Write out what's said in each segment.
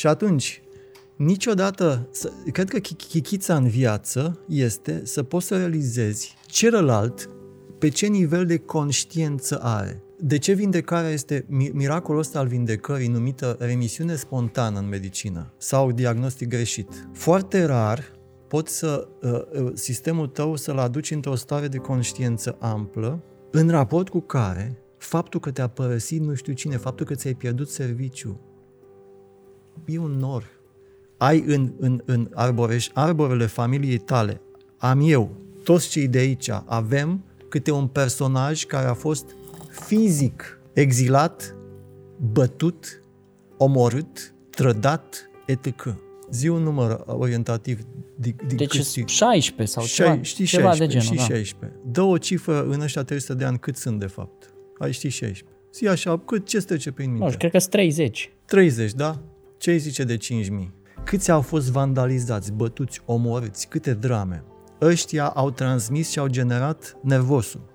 Și atunci, niciodată, să, cred că chichița în viață este să poți să realizezi celălalt pe ce nivel de conștiință are. De ce vindecarea este miracolul ăsta al vindecării numită remisiune spontană în medicină sau diagnostic greșit? Foarte rar poți să uh, uh, sistemul tău să-l aduci într-o stare de conștiință amplă, în raport cu care faptul că te-a părăsit nu știu cine, faptul că ți-ai pierdut serviciu, e un nor. Ai în, în, în arboreș, arborele familiei tale, am eu, toți cei de aici, avem câte un personaj care a fost fizic exilat, bătut, omorât, trădat, etc. Zi un număr orientativ. Din, din deci cât 16 sau ceva, știi, ceva 16, de genul. Știi da. 16. Dă o cifră în ăștia 300 de ani cât sunt de fapt. Ai știi 16. Zi așa, cât, ce trece prin minte? Nu cred că sunt 30. 30, da? Ce zice de 5.000? Câți au fost vandalizați, bătuți, omorâți? Câte drame? Ăștia au transmis și au generat nervosul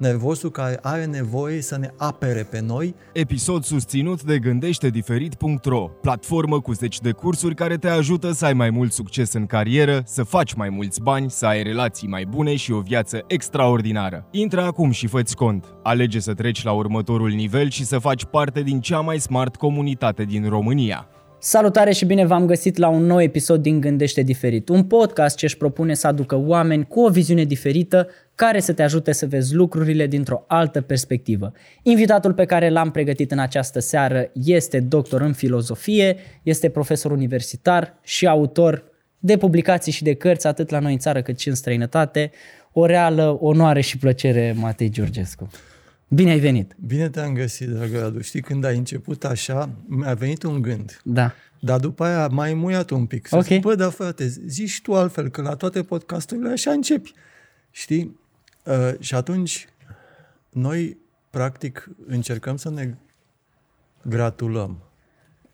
nervosul care are nevoie să ne apere pe noi. Episod susținut de gândește-diferit.ro, platformă cu zeci de cursuri care te ajută să ai mai mult succes în carieră, să faci mai mulți bani, să ai relații mai bune și o viață extraordinară. Intră acum și fă cont. Alege să treci la următorul nivel și să faci parte din cea mai smart comunitate din România. Salutare și bine v-am găsit la un nou episod din Gândește Diferit, un podcast ce își propune să aducă oameni cu o viziune diferită care să te ajute să vezi lucrurile dintr-o altă perspectivă. Invitatul pe care l-am pregătit în această seară este doctor în filozofie, este profesor universitar și autor de publicații și de cărți atât la noi în țară cât și în străinătate. O reală onoare și plăcere, Matei Georgescu. Bine ai venit! Bine te-am găsit, dragă Radu. Știi, când ai început așa, mi-a venit un gând. Da. Dar după aia mai muiat un pic. Să okay. zic, bă, dar frate, zici tu altfel, că la toate podcasturile așa începi. Știi? Uh, și atunci, noi, practic, încercăm să ne gratulăm.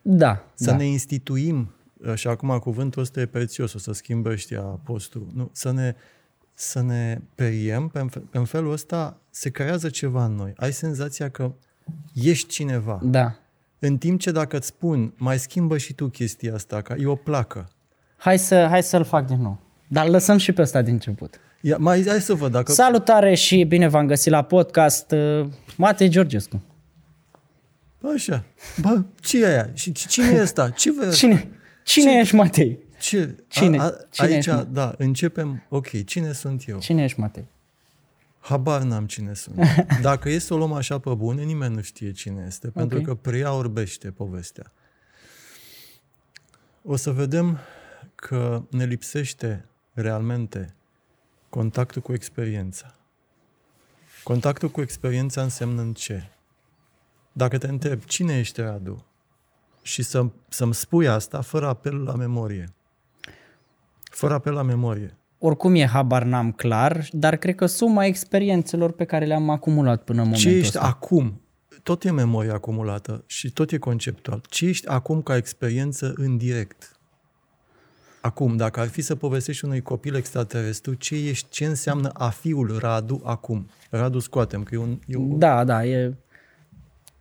Da. Să da. ne instituim, uh, și acum cuvântul ăsta e prețios, o să schimbă ăștia postul, nu, să ne, să ne periem, pe, pe felul ăsta se creează ceva în noi. Ai senzația că ești cineva. Da. În timp ce dacă îți spun, mai schimbă și tu chestia asta, că e o placă. Hai, să, hai să-l fac din nou. Dar lăsăm și pe ăsta din început. Ia, mai hai să văd dacă... Salutare și bine v-am găsit la podcast uh, Matei Georgescu. Așa. Bă, ce e aia? Și cine e ăsta? Ce vă... Cine? Cine ce? ești, Matei? Ce? Cine? A, a, cine aici, ești, da, începem. Ok, cine sunt eu? Cine ești, Matei? Habar n-am cine sunt. Dacă e să o luăm așa pe bune, nimeni nu știe cine este, okay. pentru că prea orbește povestea. O să vedem că ne lipsește realmente contactul cu experiența. Contactul cu experiența înseamnă în ce? Dacă te întreb cine ești Radu și să, să-mi spui asta fără apel la memorie. Fără apel la memorie. Oricum e habar n-am clar, dar cred că suma experiențelor pe care le-am acumulat până în momentul Ce ești ăsta. acum? Tot e memorie acumulată și tot e conceptual. Ce ești acum ca experiență în direct? Acum, dacă ar fi să povestești unui copil extraterestru, ce, ești, ce înseamnă a fiul Radu acum? Radu scoatem, că e un... E un... Da, da, e...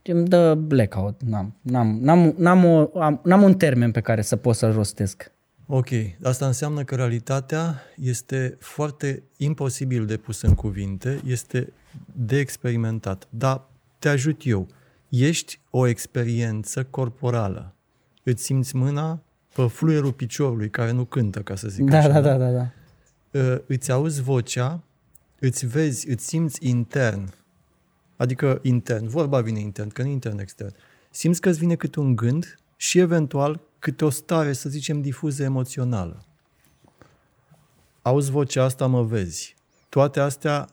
Îmi dă blackout. N-am, n-am, n-am, n-am, o, am, n-am un termen pe care să pot să-l rostesc. Ok, asta înseamnă că realitatea este foarte imposibil de pus în cuvinte, este de experimentat. Dar te ajut eu. Ești o experiență corporală. Îți simți mâna, pe fluierul piciorului care nu cântă, ca să zic da, așa. Da, da, da, da. Uh, îți auzi vocea, îți vezi, îți simți intern. Adică intern, vorba vine intern, că nu intern extern. Simți că îți vine câte un gând și eventual câte o stare, să zicem, difuză emoțională. Auzi vocea asta, mă vezi. Toate astea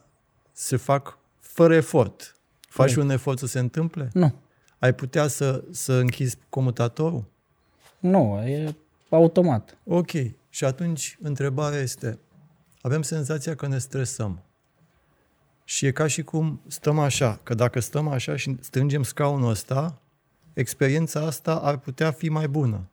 se fac fără efort. Faci un efort să se întâmple? Nu. Ai putea să, să închizi comutatorul? Nu, e automat. Ok. Și atunci întrebarea este, avem senzația că ne stresăm. Și e ca și cum stăm așa, că dacă stăm așa și strângem scaunul ăsta, experiența asta ar putea fi mai bună.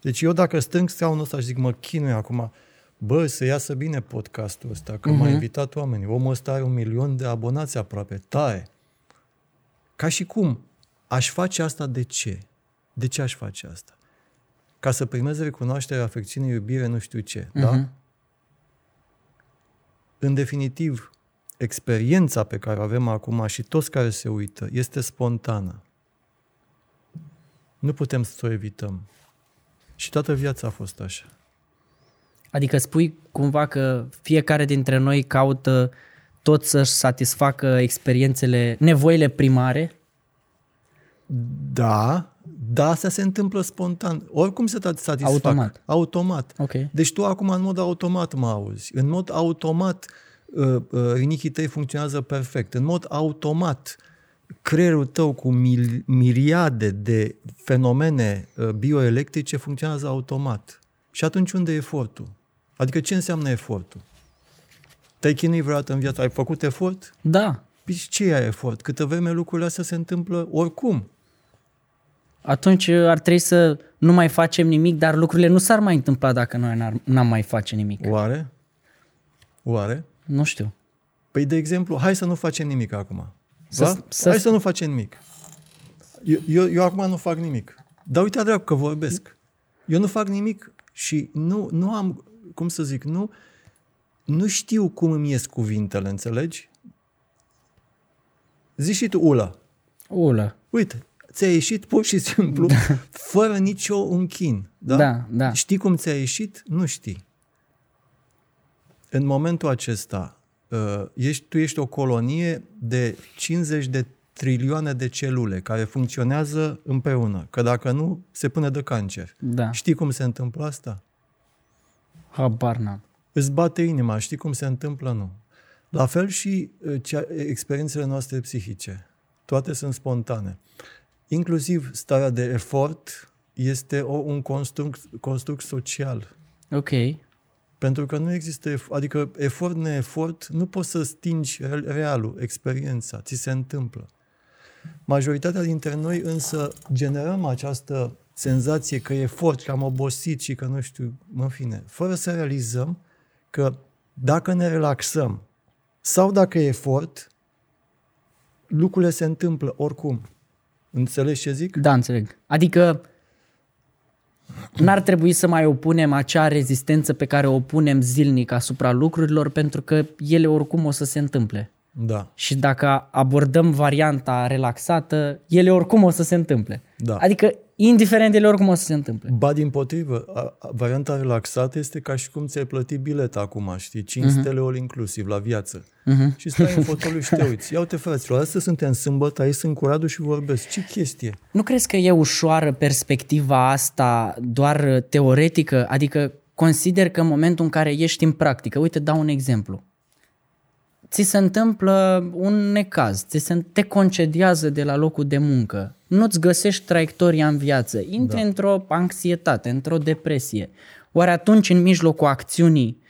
Deci eu dacă strâng scaunul ăsta și zic, mă chinui acum, bă, să iasă bine podcastul ăsta, că uh-huh. m-a mhm. invitat oamenii. Omul ăsta are un milion de abonați aproape, tare. Ca și cum aș face asta de ce? De ce aș face asta? Ca să primez recunoaștere, afecțiune, iubire, nu știu ce. Uh-huh. Da? În definitiv, experiența pe care o avem acum și toți care se uită este spontană. Nu putem să o evităm. Și toată viața a fost așa. Adică spui cumva că fiecare dintre noi caută tot să-și satisfacă experiențele, nevoile primare? Da, da, asta se întâmplă spontan. Oricum se satisfac. Automat. Automat. Okay. Deci tu acum în mod automat mă auzi. În mod automat uh, uh, rinichii tăi funcționează perfect. În mod automat creierul tău cu mil, miriade de fenomene uh, bioelectrice funcționează automat. Și atunci unde e efortul? Adică ce înseamnă efortul? Te-ai chinuit vreodată în viață? Ai făcut efort? Da. Păi ce e efort? Câtă vreme lucrurile astea se întâmplă oricum. Atunci ar trebui să nu mai facem nimic, dar lucrurile nu s-ar mai întâmpla dacă noi n-am mai face nimic. Oare? Oare? Nu știu. Păi, de exemplu, hai să nu facem nimic acum. Să, da? să... Hai să nu facem nimic. Eu, eu, eu acum nu fac nimic. Dar uite, dracu, că vorbesc. Eu nu fac nimic și nu, nu am, cum să zic, nu, nu știu cum îmi ies cuvintele, înțelegi? Zici și tu Ula. Ula. Uite, ți-a ieșit pur și simplu, da. fără nicio închin. Da? da, da. Știi cum ți-a ieșit? Nu știi. În momentul acesta, uh, ești, tu ești o colonie de 50 de trilioane de celule care funcționează împreună. Că dacă nu, se pune de cancer. Da. Știi cum se întâmplă asta? Habar n-am. Îți bate inima, știi cum se întâmplă? Nu. La fel și uh, cea, experiențele noastre psihice. Toate sunt spontane. Inclusiv starea de efort este o, un construct, construct social. Ok. Pentru că nu există, adică efort neefort, nu poți să stingi realul, experiența, ți se întâmplă. Majoritatea dintre noi însă generăm această senzație că e efort, că am obosit și că nu știu, în fine, fără să realizăm că dacă ne relaxăm sau dacă e efort, lucrurile se întâmplă oricum. Înțelegi ce zic? Da, înțeleg. Adică n-ar trebui să mai opunem acea rezistență pe care o opunem zilnic asupra lucrurilor pentru că ele oricum o să se întâmple. Da. Și dacă abordăm varianta relaxată, ele oricum o să se întâmple. Da. Adică, indiferent ele oricum o să se întâmple. Ba din potrivă, varianta relaxată este ca și cum ți-ai plătit bilet acum, știi, 5 uh-huh. stele all inclusiv la viață. Uh-huh. Și stai în fotoliu și te uiți. Ia uite, fraților, astăzi suntem sâmbătă, aici sunt cu Radu și vorbesc. Ce chestie? Nu crezi că e ușoară perspectiva asta doar teoretică? Adică consider că în momentul în care ești în practică, uite, dau un exemplu ți se întâmplă un necaz, ți se, te concediază de la locul de muncă, nu-ți găsești traiectoria în viață, intri da. într-o anxietate, într-o depresie. Oare atunci, în mijlocul acțiunii,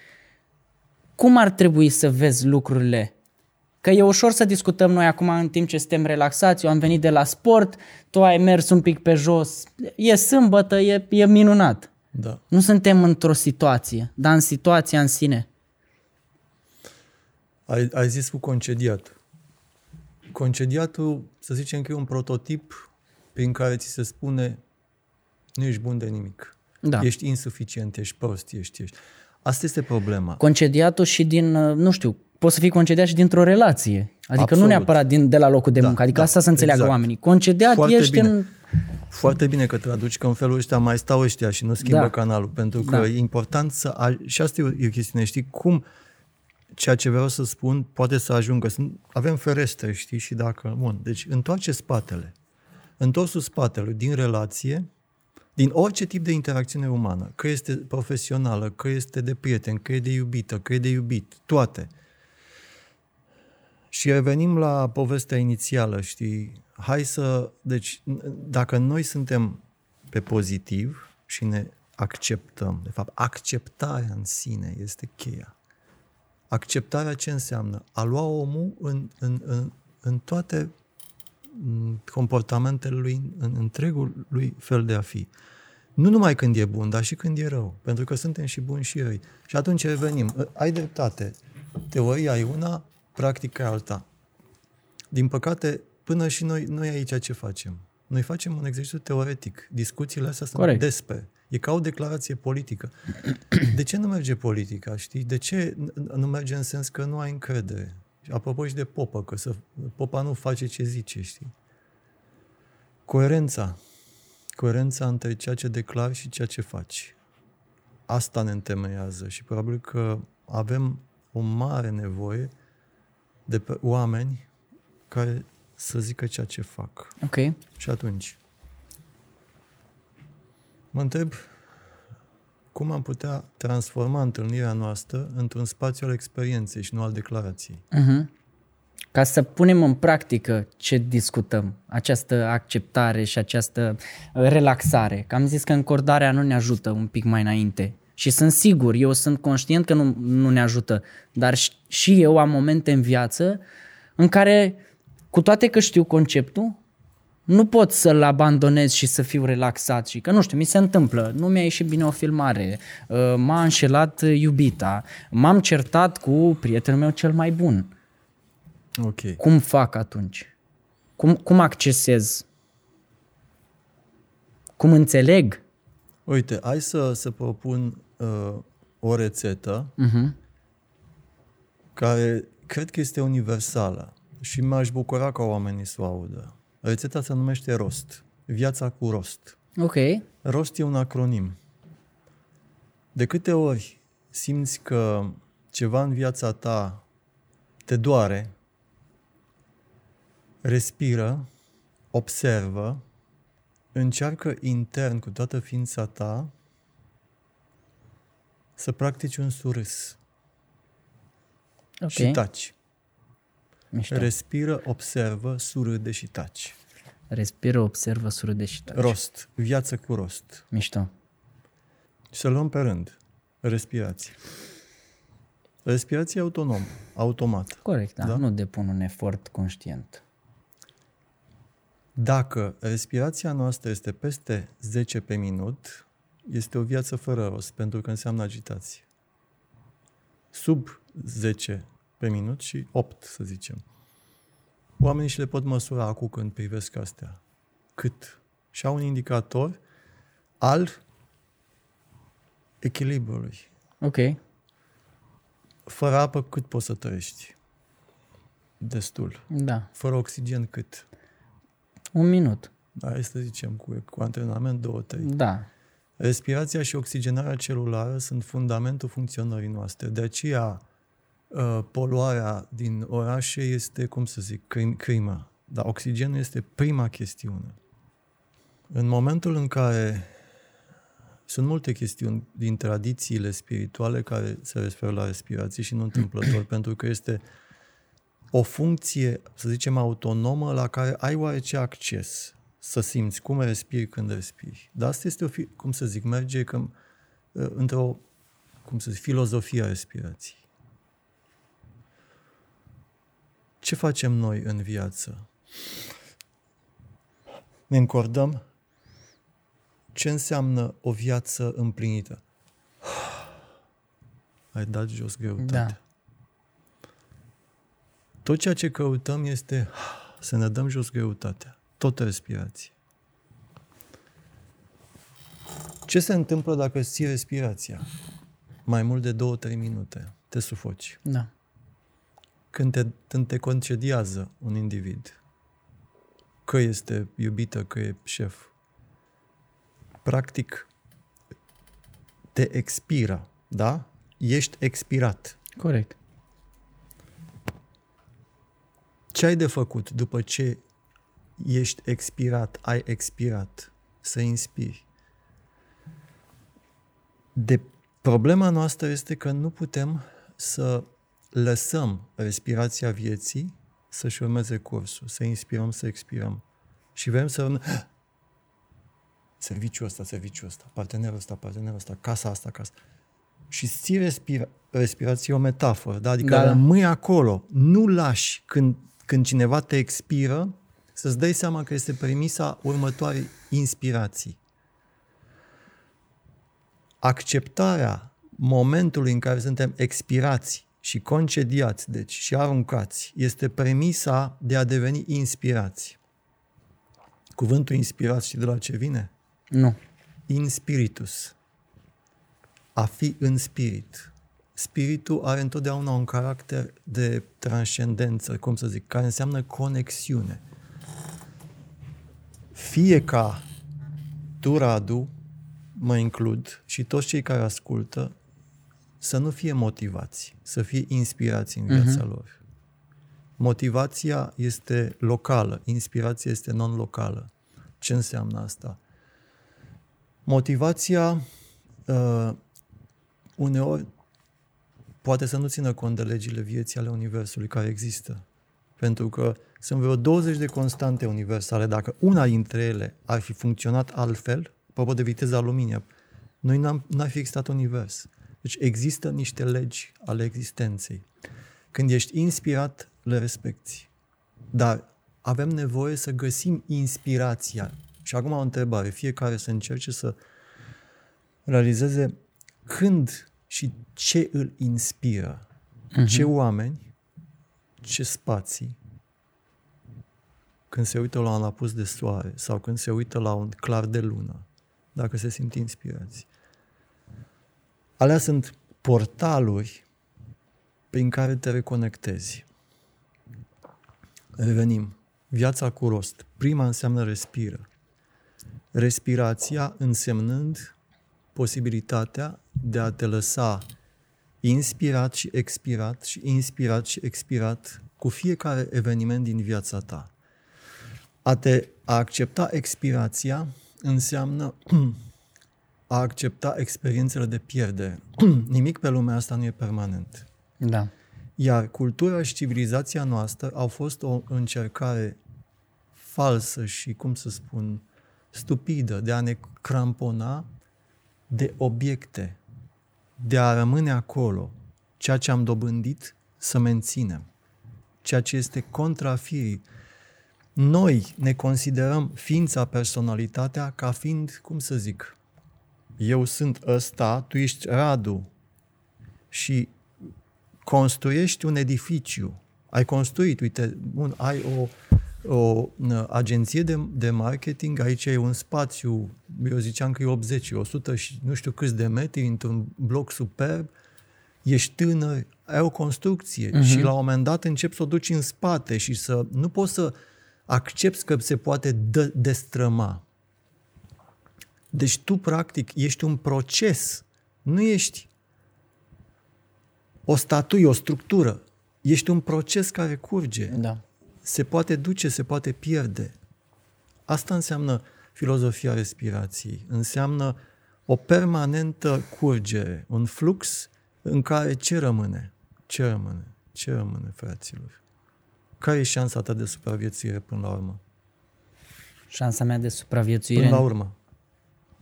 cum ar trebui să vezi lucrurile? Că e ușor să discutăm noi acum în timp ce suntem relaxați, eu am venit de la sport, tu ai mers un pic pe jos, e sâmbătă, e, e minunat. Da. Nu suntem într-o situație, dar în situația în sine. Ai, ai zis cu concediat. Concediatul, să zicem că e un prototip prin care ți se spune nu ești bun de nimic. Da. Ești insuficient, ești prost, ești, ești. Asta este problema. Concediatul și din, nu știu, poți să fii concediat și dintr-o relație. Adică Absolut. nu neapărat din, de la locul de da, muncă. Adică da, asta să înțeleagă exact. oamenii. Concediat Foarte ești bine. în... Foarte bine că traduci că în felul ăsta mai stau ăștia și nu schimbă da. canalul. Pentru că da. e important să... Și asta e o chestiune, știi? Cum ceea ce vreau să spun poate să ajungă. Avem ferestre, știi, și dacă... Bun, deci întoarce spatele. Întorsul spatele din relație, din orice tip de interacțiune umană, că este profesională, că este de prieten, că e de iubită, că e de iubit, toate. Și revenim la povestea inițială, știi? Hai să... Deci, dacă noi suntem pe pozitiv și ne acceptăm, de fapt, acceptarea în sine este cheia. Acceptarea ce înseamnă? A lua omul în, în, în, în toate mm, comportamentele lui, în întregul lui fel de a fi. Nu numai când e bun, dar și când e rău. Pentru că suntem și buni și răi. Și atunci revenim. Ai dreptate. Teoria e una, practica e alta. Din păcate, până și noi, noi aici ce facem? Noi facem un exercițiu teoretic. Discuțiile astea sunt Corect. despre. E ca o declarație politică. De ce nu merge politica, știi? De ce n- nu merge în sens că nu ai încredere? Apropo și de popă, că să, popa nu face ce zice, știi? Coerența. Coerența între ceea ce declari și ceea ce faci. Asta ne întemeiază și probabil că avem o mare nevoie de pe oameni care să zică ceea ce fac. Ok. Și atunci, mă întreb cum am putea transforma întâlnirea noastră într-un spațiu al experienței și nu al declarației. Uh-huh. Ca să punem în practică ce discutăm, această acceptare și această uh, relaxare. Că am zis că încordarea nu ne ajută un pic mai înainte. Și sunt sigur, eu sunt conștient că nu, nu ne ajută, dar și- și eu am momente în viață în care, cu toate că știu conceptul, nu pot să-l abandonez și să fiu relaxat și că nu știu, mi se întâmplă, nu mi-a ieșit bine o filmare, uh, m-a înșelat iubita, m-am certat cu prietenul meu cel mai bun. Ok. Cum fac atunci? Cum, cum accesez? Cum înțeleg? Uite, hai să, să propun uh, o rețetă Uh-huh. care cred că este universală și m-aș bucura ca oamenii să o audă. Rețeta se numește ROST. Viața cu rost. Ok. ROST e un acronim. De câte ori simți că ceva în viața ta te doare, respiră, observă, încearcă intern cu toată ființa ta să practici un surâs Ok. și taci. Mișto. Respiră, observă, surâde și taci. Respiră, observă, surâde și taci. Rost. Viață cu rost. Mișto. Și să luăm pe rând. Respirație. Respirație autonom, automat. Corect, da. Da? da. Nu depun un efort conștient. Dacă respirația noastră este peste 10 pe minut, este o viață fără rost, pentru că înseamnă agitație. Sub 10 pe minut și 8, să zicem. Oamenii și le pot măsura acum când privesc astea. Cât? Și au un indicator al echilibrului. Ok. Fără apă cât poți să trăiești? Destul. Da. Fără oxigen cât? Un minut. Da, hai să zicem, cu, cu antrenament două, trei. Da. Respirația și oxigenarea celulară sunt fundamentul funcționării noastre. De aceea, uh, poluarea din orașe este, cum să zic, crim- crimă. Dar oxigenul este prima chestiune. În momentul în care sunt multe chestiuni din tradițiile spirituale care se referă la respirație și nu întâmplător, pentru că este o funcție, să zicem, autonomă la care ai oarece acces să simți cum respiri când respiri. Dar asta este o, fi, cum să zic, merge cam, uh, într-o, cum să zic, filozofie a respirației. Ce facem noi în viață? Ne încordăm ce înseamnă o viață împlinită. Ai dat jos greutatea. Da. Tot ceea ce căutăm este să ne dăm jos greutatea. Tot respirație. Ce se întâmplă dacă îți ții respirația? Mai mult de 2-3 minute. Te sufoci. Da. Când te, când te concediază un individ, că este iubită, că e șef, practic te expiră, da? Ești expirat. Corect. Ce ai de făcut după ce ești expirat, ai expirat? Să inspiri. De problema noastră este că nu putem să lăsăm respirația vieții să-și urmeze cursul, să inspirăm, să expirăm. Și vrem să rămân... Serviciul ăsta, serviciul ăsta, partenerul ăsta, partenerul ăsta, casa asta, casa. Și ții respira- respirație o metaforă, da? adică Da, da. da. rămâi acolo, nu lași când, când cineva te expiră, să-ți dai seama că este premisa următoarei inspirații. Acceptarea momentului în care suntem expirați și concediați, deci, și aruncați, este premisa de a deveni inspirați. Cuvântul inspirat și de la ce vine? Nu. In spiritus. A fi în spirit. Spiritul are întotdeauna un caracter de transcendență, cum să zic, care înseamnă conexiune. Fie ca tu, Radu, mă includ și toți cei care ascultă să nu fie motivați, să fie inspirați în viața uh-huh. lor. Motivația este locală, inspirația este non-locală. Ce înseamnă asta? Motivația uh, uneori poate să nu țină cont de legile vieții ale Universului care există. Pentru că sunt vreo 20 de constante universale. Dacă una dintre ele ar fi funcționat altfel, apropo de viteza luminii, noi n-am, n-ar fi existat univers. Deci există niște legi ale existenței. Când ești inspirat, le respecti. Dar avem nevoie să găsim inspirația. Și acum o întrebare. Fiecare să încerce să realizeze când și ce îl inspiră. Uh-huh. Ce oameni, ce spații, când se uită la un apus de soare sau când se uită la un clar de lună, dacă se simt inspirați. Alea sunt portaluri prin care te reconectezi. Revenim. Viața cu rost. Prima înseamnă respiră. Respirația însemnând posibilitatea de a te lăsa inspirat și expirat și inspirat și expirat cu fiecare eveniment din viața ta. A te a accepta expirația înseamnă a accepta experiențele de pierdere. Nimic pe lumea asta nu e permanent. Da. Iar cultura și civilizația noastră au fost o încercare falsă și, cum să spun, stupidă de a ne crampona de obiecte, de a rămâne acolo, ceea ce am dobândit să menținem, ceea ce este contra firii. Noi ne considerăm ființa, personalitatea ca fiind, cum să zic, eu sunt ăsta, tu ești Radu și construiești un edificiu. Ai construit, uite, bun, ai o, o agenție de, de marketing, aici e un spațiu, eu ziceam că e 80, 100 și nu știu câți de metri, într-un bloc superb, ești tânăr, ai o construcție uh-huh. și la un moment dat începi să o duci în spate și să nu poți să accepti că se poate dă, destrăma. Deci tu, practic, ești un proces. Nu ești o statuie, o structură. Ești un proces care curge. Da. Se poate duce, se poate pierde. Asta înseamnă filozofia respirației. Înseamnă o permanentă curgere, un flux în care ce rămâne? Ce rămâne? Ce rămâne, fraților? Care e șansa ta de supraviețuire până la urmă? Șansa mea de supraviețuire? Până la urmă.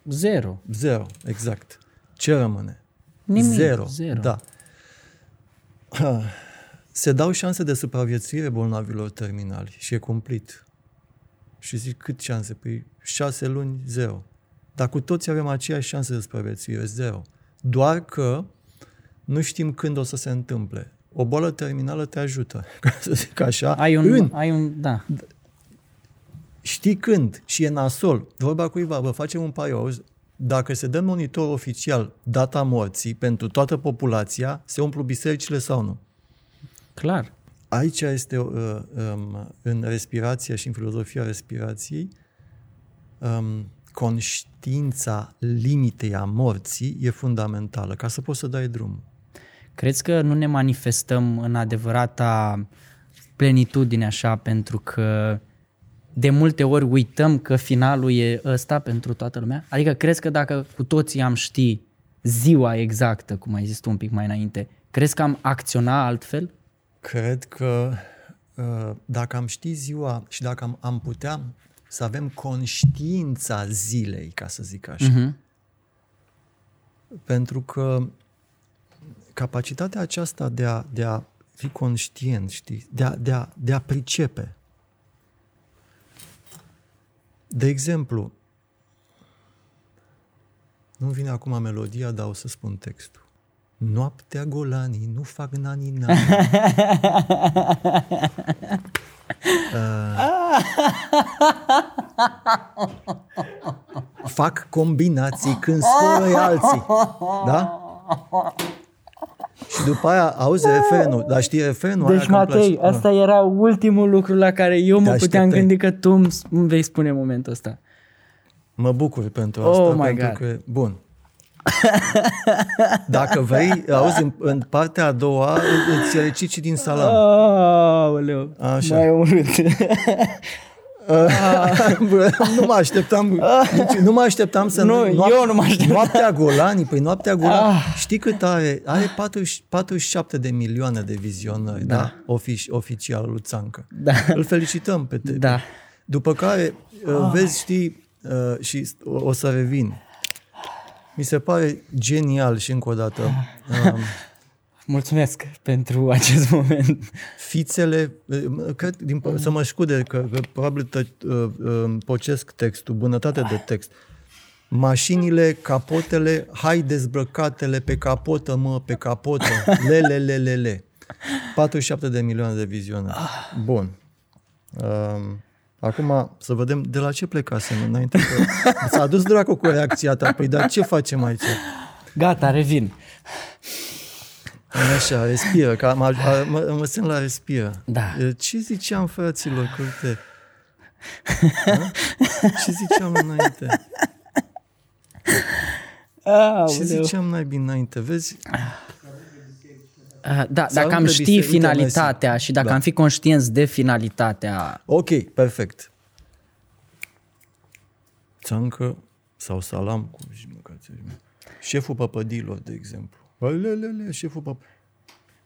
Zero. Zero, exact. Ce rămâne? Nimic. Zero. Zero. Da. Se dau șanse de supraviețuire bolnavilor terminali și e cumplit. Și zic, cât șanse? Păi șase luni, zero. Dar cu toți avem aceeași șanse de supraviețuire, zero. Doar că nu știm când o să se întâmple. O boală terminală te ajută, ca să zic așa. Ai un, în, ai un, da. Știi când și e nasol. Vorba cuiva, vă facem un paior, dacă se dă monitor oficial data morții pentru toată populația, se umplu bisericile sau nu? Clar. Aici este uh, um, în respirația și în filozofia respirației um, conștiința limitei a morții e fundamentală ca să poți să dai drum. Crezi că nu ne manifestăm în adevărata plenitudine așa pentru că de multe ori uităm că finalul e ăsta pentru toată lumea? Adică crezi că dacă cu toții am ști ziua exactă, cum ai zis tu un pic mai înainte, crezi că am acționa altfel? Cred că uh, dacă am ști ziua și dacă am, am putea să avem conștiința zilei, ca să zic așa. Uh-huh. Pentru că capacitatea aceasta de a, de a fi conștient, știi, de a, de, a, de a pricepe. De exemplu, nu vine acum melodia, dar o să spun textul. Noaptea golanii nu fac nani nani. uh, Fac combinații când scoră alții. Da? Și după aia auzi refrenul, dar știi refrenul Deci, aia că îmi Matei, place. asta era ultimul lucru la care eu mă Te puteam așteptai. gândi că tu îmi îmi vei spune în momentul ăsta. Mă bucur pentru Oh asta, my pentru God. că, bun. Dacă vrei, auzi, în, în partea a doua îți recit și din salam. Aoleu, Așa. mai urât. Bă, nu mă așteptam, nici, nu mă așteptam să... Nu, eu nu mă așteptam. Noaptea Golani, păi Noaptea Golani, știi cât are? Are 40, 47 de milioane de vizionări, da? da? Ofici, oficial lui Țancă. Da. Îl felicităm pe te. Da. După care, uh, vezi, știi, uh, și o, o să revin. Mi se pare genial și încă o dată. Um, Mulțumesc pentru acest moment. fițele, uh, cred, din, să mă scude că, că probabil tă, uh, uh, pocesc textul, bunătate de text. Mașinile, capotele, hai dezbrăcatele pe capotă, mă, pe capotă, lele, lele, le. 47 de milioane de vizionări. Bun. Um, acum să vedem de la ce plecasem înainte. Că s-a dus dracu cu reacția ta. Păi dar ce facem aici? Gata, revin. Așa, respiră, că mă, mă, mă simt la respiră. Da. Ce ziceam, fraților, curte? Da? Ce ziceam înainte? Ce Aoleu. ziceam mai bine înainte? Vezi? Ah, Da, Să dacă am umple ști biserica finalitatea mai și dacă Da. am fi conștienți de finalitatea Ok, perfect. Țancă sau salam cu și mâncați Șeful păpădilor, de exemplu. Alelele, șeful păp...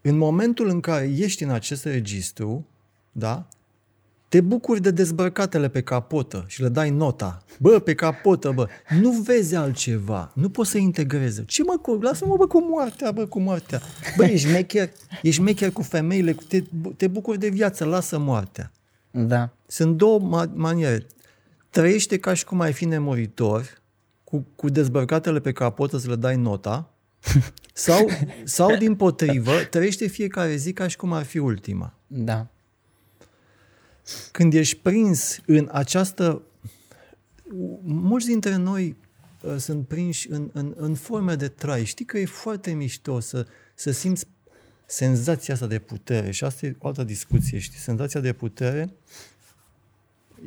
În momentul în care ești în acest registru, da, te bucuri de dezbrăcatele pe capotă și le dai nota. Bă, pe capotă, bă. Nu vezi altceva. Nu poți să integreze. Ce mă, cu... lasă-mă, bă, cu moartea, bă, cu moartea. Bă, ești mecher, ești mecher cu femeile, te, te bucuri de viață, lasă moartea. Da. Sunt două ma- maniere. Trăiește ca și cum ai fi nemuritor, cu, cu dezbărcatele pe capotă să le dai nota, sau, sau din potrivă, trăiește fiecare zi ca și cum ar fi ultima. Da. Când ești prins în această... Mulți dintre noi uh, sunt prinși în, în, în forme de trai. Știi că e foarte mișto să, să simți senzația asta de putere. Și asta e o altă discuție, știi? Senzația de putere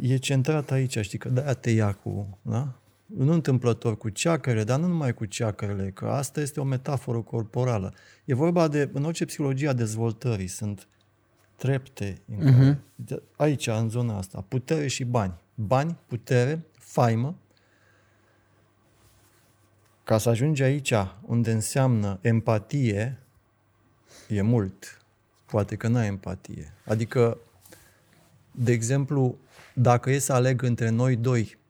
e centrată aici, știi, că de-aia te ia cu, da? Nu întâmplător cu ceacrele, dar nu numai cu ceacrele, că asta este o metaforă corporală. E vorba de, în orice psihologie a dezvoltării, sunt trepte în care, de- aici, în zona asta, putere și bani. Bani, putere, faimă, ca să ajungi aici, unde înseamnă empatie, e mult. Poate că n-ai empatie. Adică, de exemplu, dacă e să aleg între noi doi uh,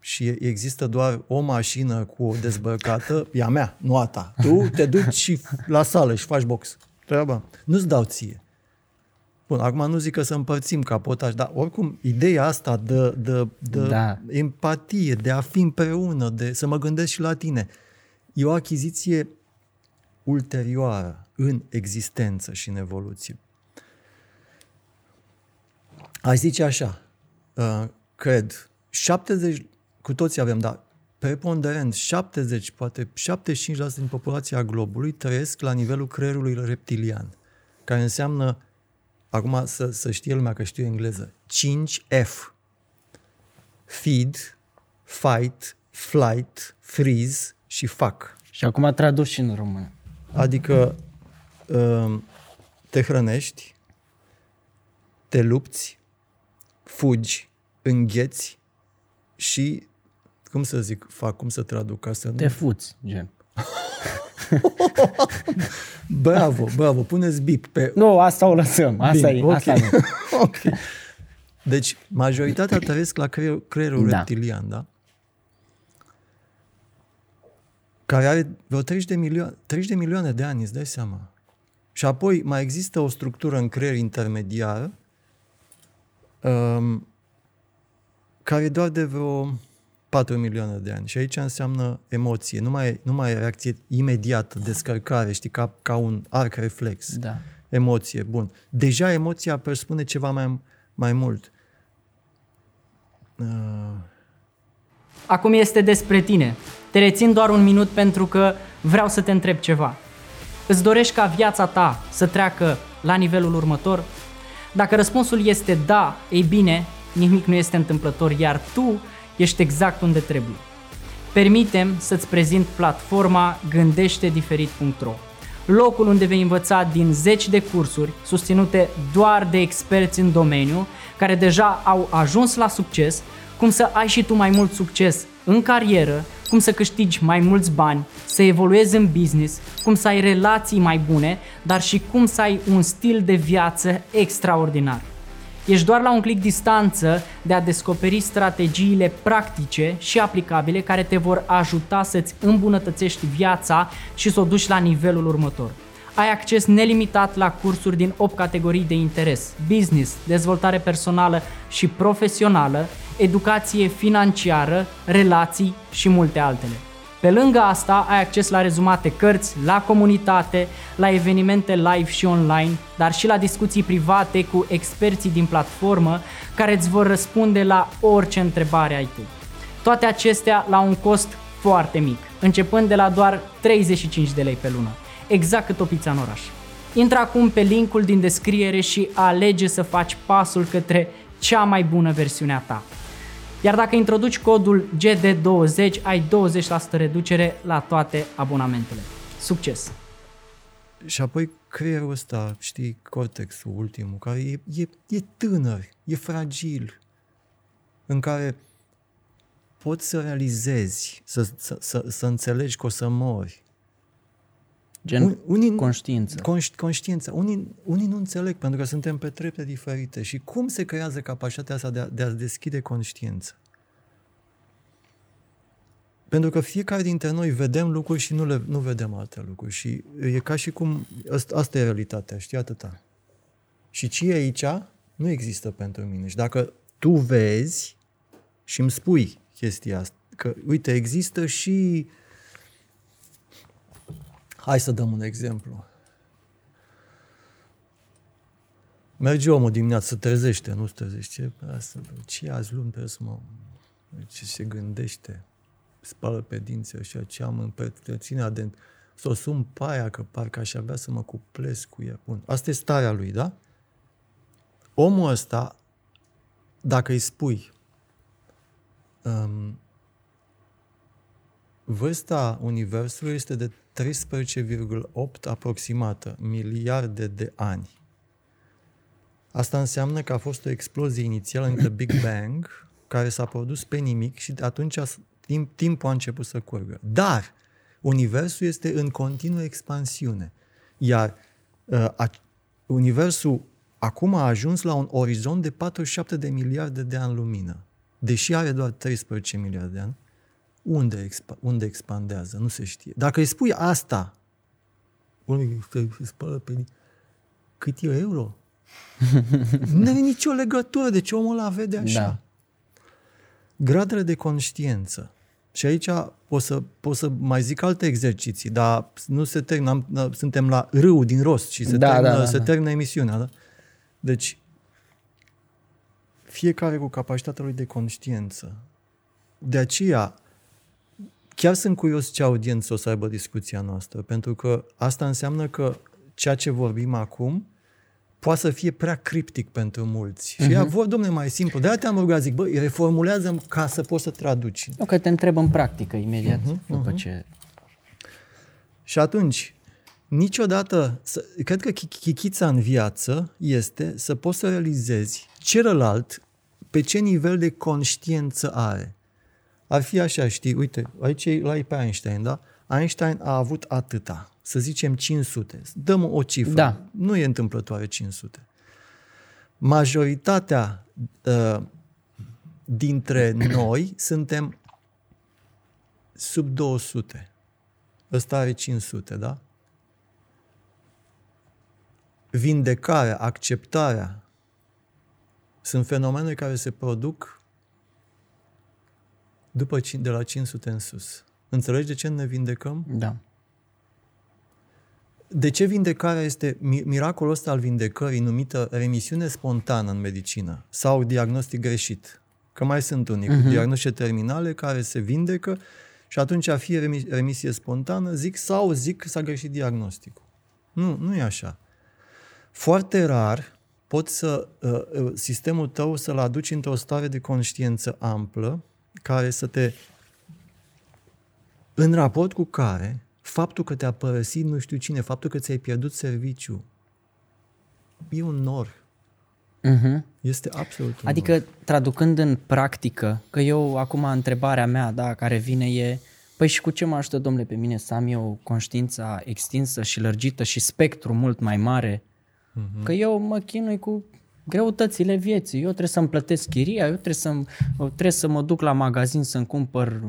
și există doar o mașină cu o dezbrăcată, e a mea, nu a ta. Tu te duci și la sală și faci box. Treaba. Nu-ți dau ție. Bun, acum nu zic că să împărțim capotaj, dar oricum ideea asta de, de, de Da. empatie, de a fi împreună, de să mă gândesc și la tine, e o achiziție ulterioară în existență și în evoluție. Aș zice așa, uh, cred, 70, cu toții avem, dar preponderent, 70, poate 75% din populația globului trăiesc la nivelul creierului reptilian, care înseamnă, acum să, să știe lumea că știu engleză, 5F. Feed, fight, flight, freeze și fuck. Și acum tradus și în română. Adică um, te hrănești, te lupți, fugi, îngheți și, cum să zic, fac, cum să traduc ca să Te nu... fuți, gen. Bravo, bravo, puneți bip pe... Nu, asta o lăsăm. Asta Bine, e. ok. Asta e. ok. Deci, majoritatea trăiesc la creier, creierul Da. reptilian, da? Care are vreo 30 de, milioane, 30 de milioane de ani, îți dai seama. Și apoi mai există o structură în creier intermediară um, care e doar de vreo 4 milioane de ani. Și aici înseamnă emoție. Nu mai, nu mai e reacție imediată, descărcare, știi, ca, ca un arc reflex Da. emoție, bun. Deja emoția presupune ceva mai, mai mult. Uh, Acum este despre tine. Te rețin doar un minut pentru că vreau să te întreb ceva. Îți dorești ca viața ta să treacă la nivelul următor? Dacă răspunsul este da, ei bine, nimic nu este întâmplător, iar tu ești exact unde trebuie. Permitem să-ți prezint platforma gândește-diferit.ro locul unde vei învăța din zeci de cursuri susținute doar de experți în domeniu care deja au ajuns la succes, cum să ai și tu mai mult succes în carieră, cum să câștigi mai mulți bani, să evoluezi în business, cum să ai relații mai bune, dar și cum să ai un stil de viață extraordinar. Ești doar la un clic distanță de a descoperi strategiile practice și aplicabile care te vor ajuta să-ți îmbunătățești viața și să o duci la nivelul următor. Ai acces nelimitat la cursuri din 8 categorii de interes: business, dezvoltare personală și profesională, educație financiară, relații și multe altele. Pe lângă asta, ai acces la rezumate cărți, la comunitate, la evenimente live și online, dar și la discuții private cu experții din platformă care îți vor răspunde la orice întrebare ai tu. Toate acestea la un cost foarte mic, începând de la doar 35 de lei pe lună, exact cât o pizza în oraș. Intră acum pe linkul din descriere și alege să faci pasul către cea mai bună versiune a ta. Iar dacă introduci codul GD20, ai 20% reducere la toate abonamentele. Succes! și apoi creierul ăsta, știi, cortexul ultimul, care e, e, e tânăr, e fragil, în care poți să realizezi, să, să, să, să înțelegi că o să mori. Gen Un- unii- conștiință. Conș- conștiința. Unii, unii nu înțeleg pentru că suntem pe trepte diferite. Și cum se creează capacitatea asta de a, de a deschide conștiință? Pentru că fiecare dintre noi vedem lucruri și nu, le, nu vedem alte lucruri. Și e ca și cum... Asta, asta e realitatea, știi, atâta. Și ce e aici nu există pentru mine. Și dacă tu vezi și îmi spui chestia asta, că, uite, există și... Hai să dăm un exemplu. Merge omul dimineața, se trezește, nu se trezește. Ce, asta, ce azi luni trebuie să mă... Ce se gândește? Spală pe dinți ăștia, ce am în pertăținea de... Să o sun pe aia, că parcă aș avea să mă cuplesc cu ea. Bun. Asta e starea lui, da? Omul ăsta, dacă îi spui um, vârsta Universului este de 13,8 aproximată miliarde de ani. Asta înseamnă că a fost o explozie inițială în The Big Bang, care s-a produs pe nimic și de atunci a- timp, timpul a început să curgă. Dar Universul este în continuă expansiune. Iar uh, a, Universul acum a ajuns la un orizont de 47 de miliarde de ani lumină. Deși are doar 13 miliarde de ani, unde, expa- unde expandează? Nu se știe. Dacă îi spui asta, unul se spală pe din- cât e euro? nu are nicio legătură, deci omul ăla vede așa. Da. Gradele de conștiință. Și aici o să, pot să mai zic alte exerciții, dar nu se termină, am- na- suntem la râu din rost și se, Da, termină, da, da, se da. termină emisiunea. Da? Deci, fiecare cu capacitatea lui de conștiință. De aceea, chiar sunt curios ce audiență o să aibă discuția noastră, pentru că asta înseamnă că ceea ce vorbim acum poate să fie prea criptic pentru mulți. Și ea vor, domne, mai simplu. De-aia te-am rugat, zic, bă, reformulează ca să poți să traduci. Nu că te întreb în practică imediat Mhm, după ce... Și atunci, niciodată, să, cred că chi- chichița în viață este să poți să realizezi celălalt pe ce nivel de conștiință are. Ar fi așa, știi, uite, aici e la pe Einstein, da? Einstein a avut atâta, să zicem 500. Dăm o cifră. Da. Nu e întâmplătoare 500. Majoritatea uh, dintre noi suntem sub 200. Ăsta are 500, da? Vindecarea, acceptarea sunt fenomene care se produc după, cin- de la 500 în sus. Înțelegi de ce ne vindecăm? Da. De ce vindecarea este miracolul ăsta al vindecării numită remisiune spontană în medicină sau diagnostic greșit? Că mai sunt unii uh-huh. cu diagnostice terminale care se vindecă și atunci fie remisie spontană, zic, sau zic că s-a greșit diagnosticul. Nu, nu e așa. Foarte rar poți să, uh, uh, sistemul tău să-l aduci într-o stare de conștiință amplă, care să te, în raport cu care, faptul că te-a părăsit nu știu cine, faptul că ți-ai pierdut serviciu, e un nor. Uh-huh. Este absolut un Adică, nor. traducând în practică, că eu, acum, întrebarea mea, da, care vine e, Păi și cu ce mă ajută, domnule, pe mine să am eu conștiința extinsă și lărgită și spectru mult mai mare Uh-huh. Că eu mă chinui cu greutățile vieții. Eu trebuie să-mi plătesc chiria, eu trebuie, să trebuie să mă duc la magazin să-mi cumpăr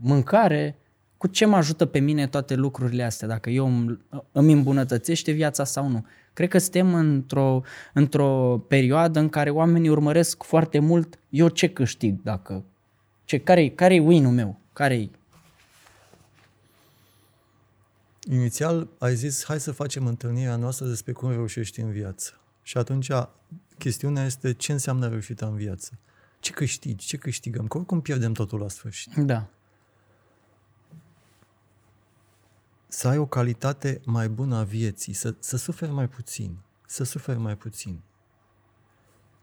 mâncare. Cu ce mă ajută pe mine toate lucrurile astea, dacă eu îmi, îmi îmbunătățește viața sau nu? Cred că suntem într-o, într-o perioadă în care oamenii urmăresc foarte mult eu ce câștig, dacă, ce, care-i, care-i win-ul meu, care-i Inițial ai zis, hai să facem întâlnirea noastră despre cum reușești în viață. Și atunci chestiunea este ce înseamnă reușita în viață. Ce câștigi, ce câștigăm, că oricum pierdem totul la sfârșit. Da. Să ai o calitate mai bună a vieții, să, să suferi mai puțin, să suferi mai puțin.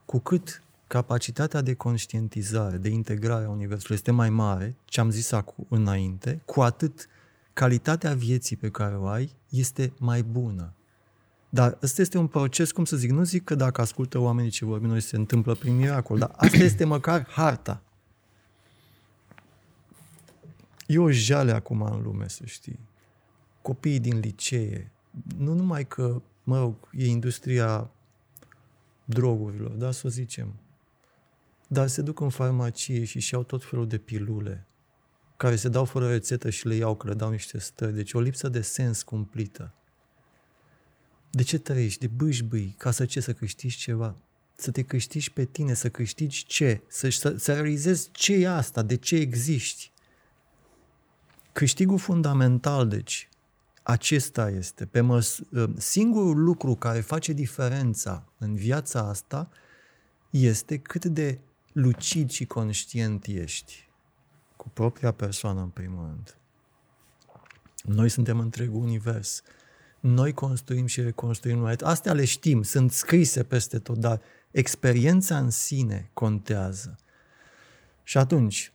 Cu cât capacitatea de conștientizare, de integrare a Universului este mai mare, ce am zis acum înainte, cu atât calitatea vieții pe care o ai este mai bună. Dar ăsta este un proces, cum să zic, nu zic că dacă ascultă oamenii ce vorbim noi se întâmplă prin miracol, dar asta este măcar harta. E o jale acum în lume, să știi. Copiii din licee, nu numai că, mă rog, e industria drogurilor, da, să o zicem, dar se duc în farmacie și și-au tot felul de pilule care se dau fără rețetă și le iau că le dau niște stări. Deci o lipsă de sens cumplită. De ce trăiești? De bâșbâi, ca să ce? Să câștigi ceva. Să te câștigi pe tine, să câștigi ce? Să, să, să realizezi ce e asta, de ce existi. Câștigul fundamental, deci, acesta este. Pe măs- ă, singurul lucru care face diferența în viața asta este cât de lucid și conștient ești cu propria persoană, în primul rând. Noi suntem întregul univers. Noi construim și reconstruim lumea. Astea le știm, sunt scrise peste tot, dar experiența în sine contează. Și atunci,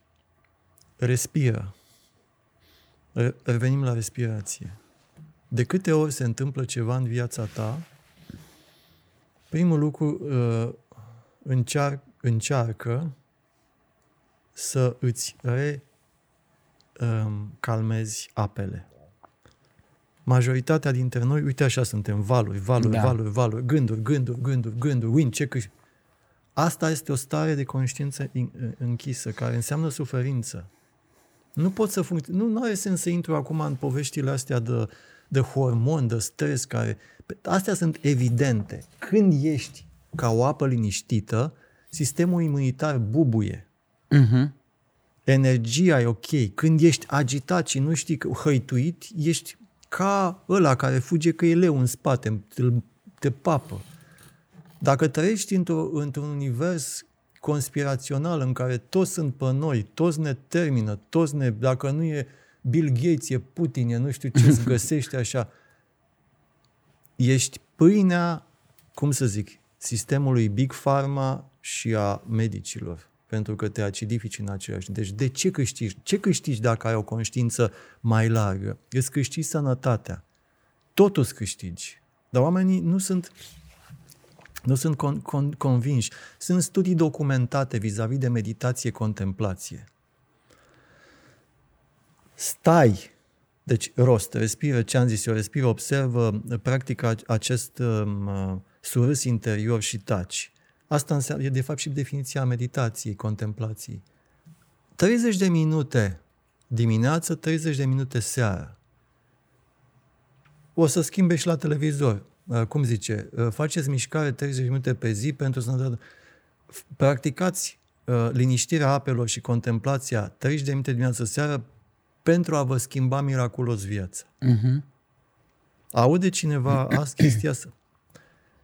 respiră. Revenim la respirație. De câte ori se întâmplă ceva în viața ta, primul lucru, uh, încear, încearcă să îți recalmezi um, apele. Majoritatea dintre noi, uite așa suntem, valuri, valuri, da. valuri, valuri, gânduri, gânduri, gânduri, gânduri, win, ce câș... Asta este o stare de conștiință închisă, care înseamnă suferință. Nu pot să funcționeze, nu are sens să intru acum în poveștile astea de, de hormon, de stres, care... Astea sunt evidente. Când ești ca o apă liniștită, sistemul imunitar bubuie. Uh-huh. Energia e ok. Când ești agitat și nu știi că hăituit, ești ca ăla care fuge că e leu în spate, te, te papă. Dacă trăiești într-o, într-un univers conspirațional în care toți sunt pe noi, toți ne termină, toți ne, dacă nu e Bill Gates, e Putin, e nu știu ce îți găsește așa, ești pâinea, cum să zic, sistemului Big Pharma și a medicilor pentru că te acidifici în același Deci de ce câștigi? Ce câștigi dacă ai o conștiință mai largă? Îți câștigi sănătatea. Totul îți câștigi. Dar oamenii nu sunt nu sunt con, con, convinși. Sunt studii documentate vis-a-vis de meditație, contemplație. Stai, deci rost, respiră ce am zis eu, respiră, observă, practică acest um, surâs interior și taci. Asta înseamnă, e de fapt și definiția meditației, contemplației. 30 de minute dimineață, 30 de minute seara. O să schimbe și la televizor. Uh, cum zice? Uh, faceți mișcare 30 de minute pe zi pentru să Practicați uh, liniștirea apelor și contemplația 30 de minute dimineață seara pentru a vă schimba miraculos viața. Uh-huh. aude cineva azi chestia asta.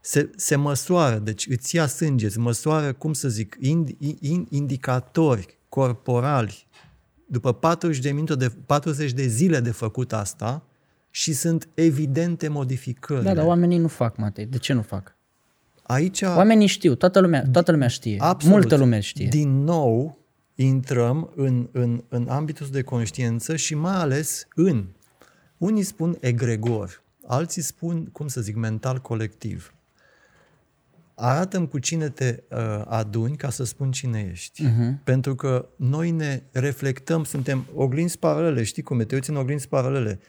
Se, se măsoară, deci îți ia sânge, îți măsoară, cum să zic, ind, ind, indicatori corporali. După 40 de, minute de, 40 de zile de făcut asta și sunt evidente modificări. Da, dar oamenii nu fac, Matei. De ce nu fac? Aici, Oamenii știu, toată lumea, toată lumea știe. absolut, Multă lume știe. din nou, intrăm în, în, în ambitul de conștiință și mai ales în, unii spun egregor, alții spun, cum să zic, mental colectiv. Arată-mi cu cine te uh, aduni ca să spun cine ești. Uh-huh. Pentru că noi ne reflectăm, suntem oglinzi paralele, știi cum e, te uiți în oglinzi paralele.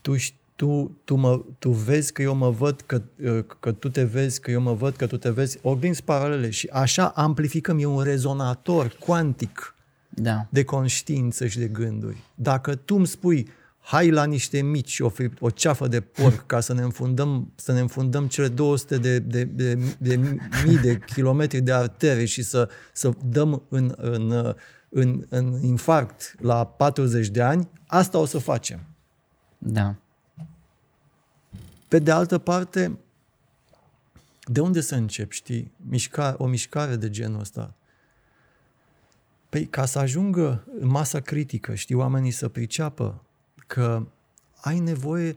Tu, ș- tu, tu, mă, tu vezi că eu mă văd, că, uh, că tu te vezi, că eu mă văd, că tu te vezi, oglinzi paralele și așa amplificăm, e un rezonator cuantic Da. de conștiință și de gânduri. Dacă tu îmi spui, hai la niște mici, o, fi- o ceafă de porc ca să ne înfundăm, să ne înfundăm cele 200 de, de, de, de mii de kilometri de artere și să, să dăm în, în, în, în infarct la 40 de ani, asta o să facem. Da. Pe de altă parte, de unde să încep, știi? Mișca, o mișcare de genul ăsta. Păi ca să ajungă în masa critică, știi, oamenii să priceapă că ai nevoie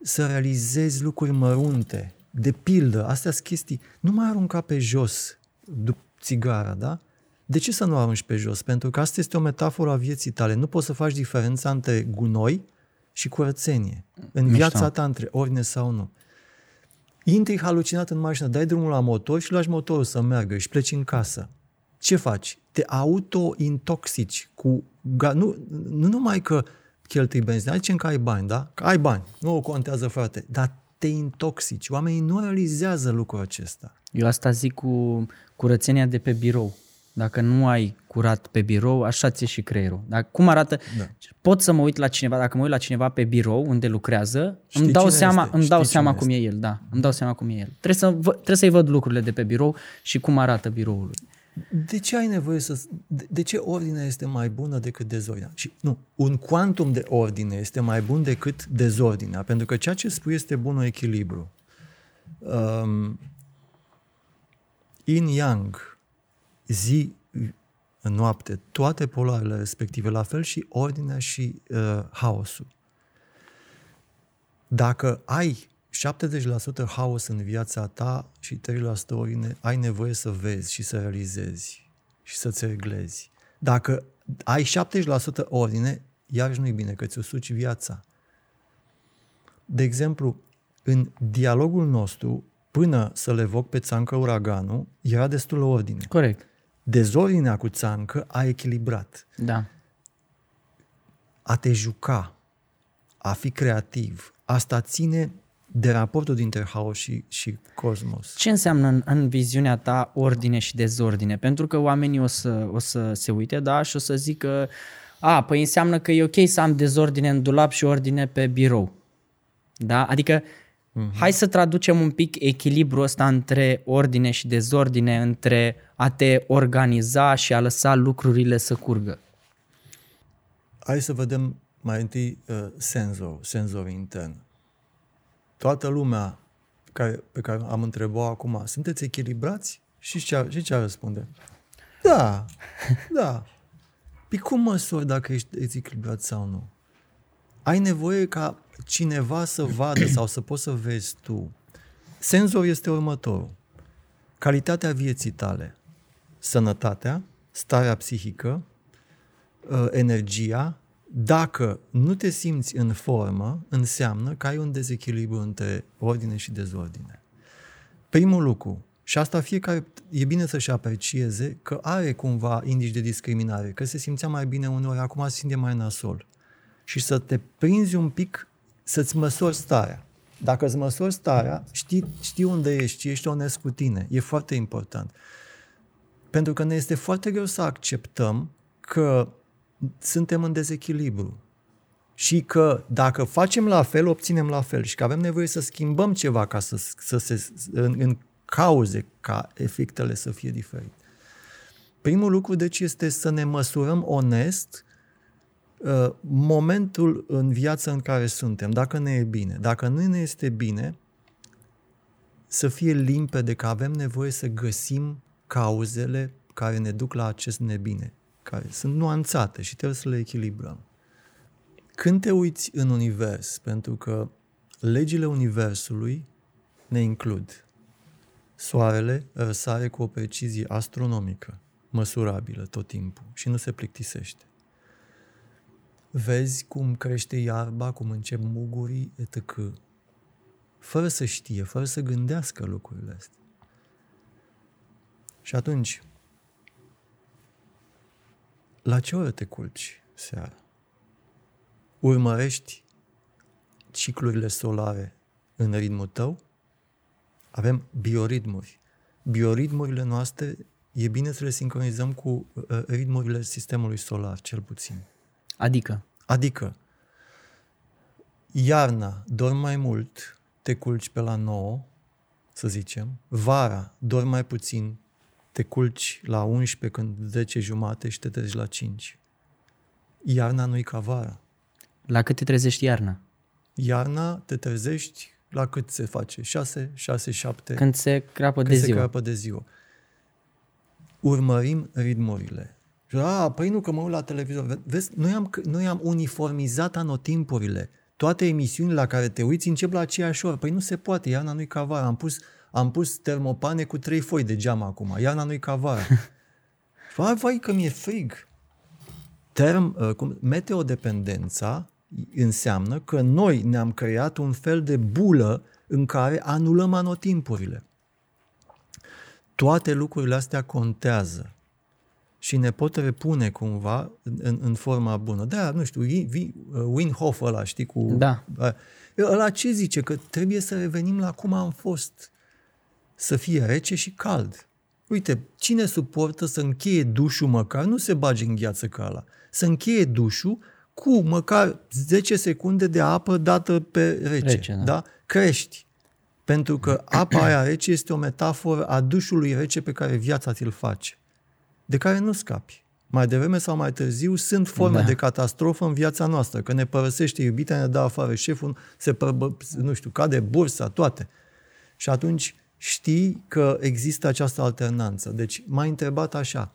să realizezi lucruri mărunte. De pildă, astea sunt chestii. Nu mai arunca pe jos după țigara, da? De ce să nu arunci pe jos? Pentru că asta este o metaforă a vieții tale. Nu poți să faci diferența între gunoi și curățenie. În Mișto. viața ta, între ordine sau nu. Intri halucinat în mașină, dai drumul la motor și lași motorul să meargă și pleci în casă. Ce faci? Te auto-intoxici cu... Ga- nu, nu numai că cheltui benzină, zicem că ai bani, da? Că ai bani, nu o contează, frate, dar te intoxici. Oamenii nu realizează lucrul acesta. Eu asta zic cu curățenia de pe birou. Dacă nu ai curat pe birou, așa ți și creierul. Dar cum arată? Da. Pot să mă uit la cineva, dacă mă uit la cineva pe birou unde lucrează, Știi îmi dau cine seama, este, îmi dau știi seama cine cum e el, da. Îmi dau seama cum e el. Trebuie, să, vă, trebuie să-i văd lucrurile de pe birou și cum arată biroul lui. De ce ai nevoie să... De, de ce ordinea este mai bună decât dezordinea? Și nu, un quantum de ordine este mai bun decât dezordinea, pentru că ceea ce spui este bunul echilibru. Um, yin-yang, zi, noapte, toate poloarele respective, la fel și ordinea și uh, haosul. Dacă ai 70% haos în viața ta și 3% ordine, ai nevoie să vezi și să realizezi și să-ți reglezi. Dacă ai 70% ordine, iarăși nu-i bine, că ți-o suci viața. De exemplu, în dialogul nostru, până să le evoc pe țancă uraganul, era destul ordine. Corect. Dezordinea cu țancă a echilibrat. Da. A te juca, a fi creativ, asta ține de raportul dintre haos și, și cosmos. Ce înseamnă în, în viziunea ta ordine și dezordine? Pentru că oamenii o să, o să se uite, da, și o să zică, a, păi înseamnă că e ok să am dezordine în dulap și ordine pe birou. Da? Adică, mm-hmm. hai să traducem un pic echilibrul ăsta între ordine și dezordine, între a te organiza și a lăsa lucrurile să curgă. Hai să vedem mai întâi uh, senzor, senzor intern. Toată lumea care, pe care am întrebat acum, sunteți echilibrați? Și ce, și ce ar răspunde? Da, da. Păi cum măsori dacă ești ești echilibrat sau nu? Ai nevoie ca cineva să vadă sau să poți să vezi tu. Senzor este următorul. Calitatea vieții tale, sănătatea, starea psihică, uh, energia, dacă nu te simți în formă, înseamnă că ai un dezechilibru între ordine și dezordine. Primul lucru, și asta fiecare e bine să-și aprecieze că are cumva indici de discriminare, că se simțea mai bine uneori, acum se simte mai nasol. Și să te prinzi un pic, să-ți măsori starea. Dacă îți măsori starea, știi, știi unde ești, ești onest cu tine. E foarte important. Pentru că ne este foarte greu să acceptăm că suntem în dezechilibru. Și că dacă facem la fel, obținem la fel. Și că avem nevoie să schimbăm ceva ca să, să se, în, în cauze ca efectele să fie diferite. Primul lucru, deci, este să ne măsurăm onest uh, momentul în viață în care suntem, dacă ne e bine. Dacă nu ne este bine, să fie limpede că avem nevoie să găsim cauzele care ne duc la acest nebine, care sunt nuanțate și trebuie să le echilibrăm. Când te uiți în univers, pentru că legile universului ne includ. Soarele răsare cu o precizie astronomică, măsurabilă tot timpul și nu se plictisește. Vezi cum crește iarba, cum încep mugurii, etc. Fără să știe, fără să gândească lucrurile astea. Și atunci, la ce oră te culci seara? Urmărești ciclurile solare în ritmul tău? Avem bioritmuri. Bioritmurile noastre e bine să le sincronizăm cu uh, ritmurile sistemului solar, cel puțin. Adică? Adică, iarna dormi mai mult, te culci pe la 9, să zicem, vara dormi mai puțin, te culci la 11 când 10 jumate și te trezi la 5. Iarna nu-i ca vara. La cât te trezești iarna? Iarna te trezești la cât se face? 6, 6, 7? Când se crapă când de se ziua. crapă de ziua. Urmărim ritmurile. Și, A, păi nu, că mă uit la televizor. Vezi, noi am, noi am uniformizat anotimpurile. Toate emisiunile la care te uiți încep la aceeași oră. Păi nu se poate, iarna nu-i ca vara. Am pus, am pus termopane cu trei foi de geam acum. Iarna nu-i ca vara. vai, vai că mi-e frig. Term, uh, cum, meteodependența înseamnă că noi ne-am creat un fel de bulă în care anulăm anotimpurile. Toate lucrurile astea contează și ne pot repune cumva în, în forma bună. Da, nu știu, Winhoff ăla, știi, cu... Da. Ăla ce zice? Că trebuie să revenim la cum am fost. Să fie rece și cald. Uite, cine suportă să încheie dușul măcar, nu se bage în gheață ca ăla, să încheie dușul cu măcar 10 secunde de apă dată pe rece. Rece, da. da? Crești. Pentru că apa aia rece este o metaforă a dușului rece pe care viața ți-l face, de care nu scapi. Mai devreme sau mai târziu sunt forme Da. de catastrofă în viața noastră, că ne părăsește iubita, ne dă afară șeful, se părbă, nu știu, cade bursa, toate. Și atunci știi că există această alternanță. Deci m-ai întrebat așa,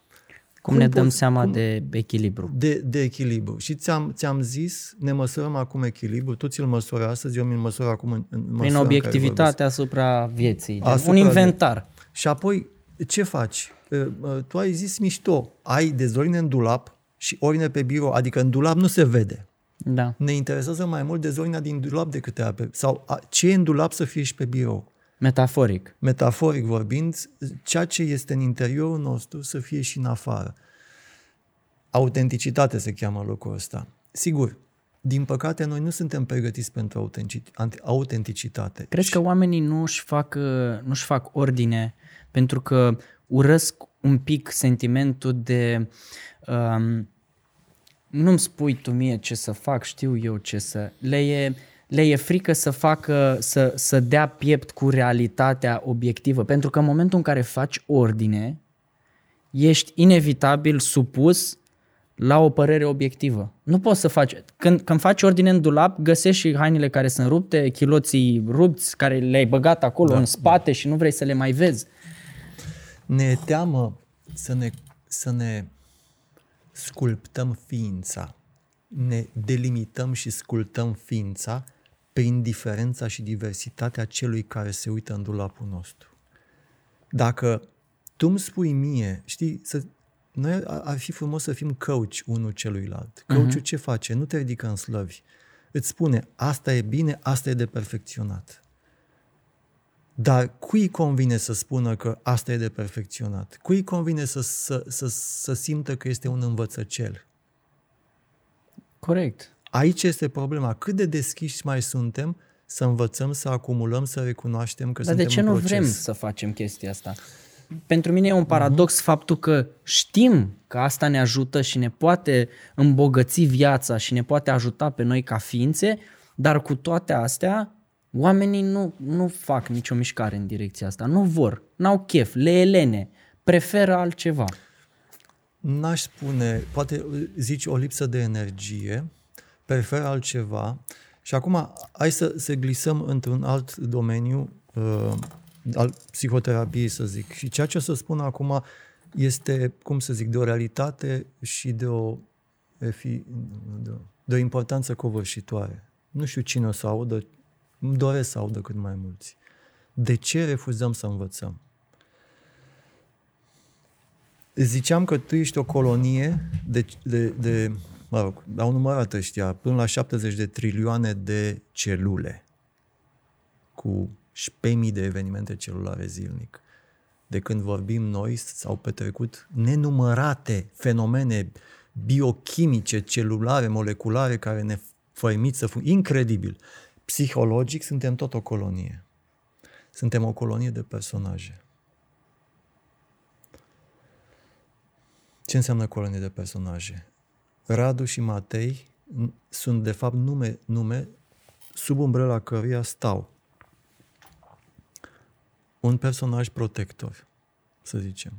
Cum, ne dăm poți- seama cum- de echilibru? de, de echilibru. Și ți-am, ți-am zis, ne măsurăm acum echilibru, tu ți-l măsori astăzi, eu mi-l măsor acum în, în măsura Prin în care vorbesc. obiectivitate asupra vieții. Asupra Asupra un de- inventar. Și apoi, ce faci? Uh, uh, Tu ai zis mișto, ai dezordine în dulap și ordine pe birou, adică în dulap nu se vede. Da. Ne interesează mai mult dezordinea din dulap decât aia pe... Sau a, ce e în dulap să fie și pe birou. Metaforic. Metaforic vorbind, ceea ce este în interiorul nostru să fie și în afară. Autenticitate se cheamă lucrul ăsta. Sigur, din păcate, noi nu suntem pregătiți pentru autentici- anti- autenticitate. Crezi că oamenii nu își fac, uh, nu își fac ordine pentru că urăsc un pic sentimentul de um, nu-mi spui tu mie ce să fac, știu eu ce să... Le e, le e frică să facă, să, să dea piept cu realitatea obiectivă, pentru că în momentul în care faci ordine, ești inevitabil supus la o părere obiectivă. Nu poți să faci... Când, când faci ordine în dulap, găsești și hainele care sunt rupte, chiloții rupți, care le-ai băgat acolo da, în spate da. și nu vrei să le mai vezi. Ne e teamă să ne, să ne sculptăm ființa. Ne delimităm și sculptăm ființa prin diferența și diversitatea celui care se uită în dulapul nostru. Dacă tu îmi spui mie, știi, să, noi ar ar fi frumos să fim coach unul celuilalt. Coachul uh-huh. ce face? Nu te ridică în slăvi. Îți spune, asta e bine, asta e de perfecționat. Dar cui convine să spună că asta e de perfecționat? Cui convine să, să, să, să simtă că este un învățăcel? Corect. Aici este problema. Cât de deschiși mai suntem să învățăm, să acumulăm, să recunoaștem că Dar suntem de ce în nu proces? vrem să facem chestia asta? Pentru mine e un paradox uh-huh. faptul că știm că asta ne ajută și ne poate îmbogăți viața și ne poate ajuta pe noi ca ființe, dar cu toate astea, oamenii nu, nu fac nicio mișcare în direcția asta. Nu vor, n-au chef, le elene, preferă altceva. N-aș spune, poate zici o lipsă de energie, prefer altceva. Și acum hai să, să glisăm într-un alt domeniu uh, al psihoterapiei, să zic. Și ceea ce o să spun acum este, cum să zic, de o realitate și de o, de o, de o importanță covârșitoare. Nu știu cine o să audă, îmi doresc să audă cât mai mulți. De ce refuzăm să învățăm? Ziceam că tu ești o colonie de, de, de mă rog, au numărat ăștia, până la 70 de trilioane de celule cu șpemii de evenimente celulare zilnic. De când vorbim noi, s-au petrecut nenumărate fenomene biochimice, celulare, moleculare, care ne făimit să fun... Incredibil. Psihologic suntem tot o colonie. Suntem o colonie de personaje. Ce înseamnă colonie de personaje? Radu și Matei sunt de fapt nume, nume sub umbrela căruia stau un personaj protector, să zicem.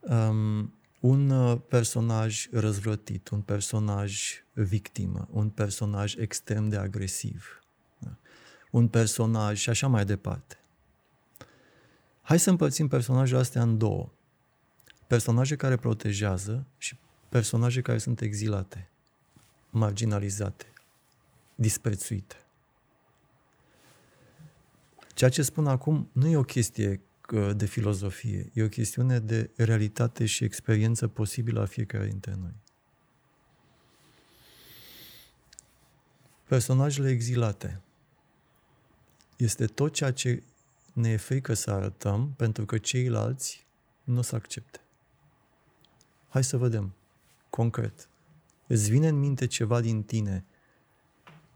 Um, un uh, personaj răzvrătit, un personaj victimă, un personaj extrem de agresiv, da? un personaj și așa mai departe. Hai să împărțim personajele astea în două. Personaje care protejează și personaje care sunt exilate, marginalizate, disprețuite. Ceea ce spun acum nu e o chestie de filozofie, e o chestiune de realitate și experiență posibilă a fiecare dintre noi. Personajele exilate este tot ceea ce ne e frică să arătăm pentru că ceilalți nu o să accepte. Hai să vedem, concret. Îți vine în minte ceva din tine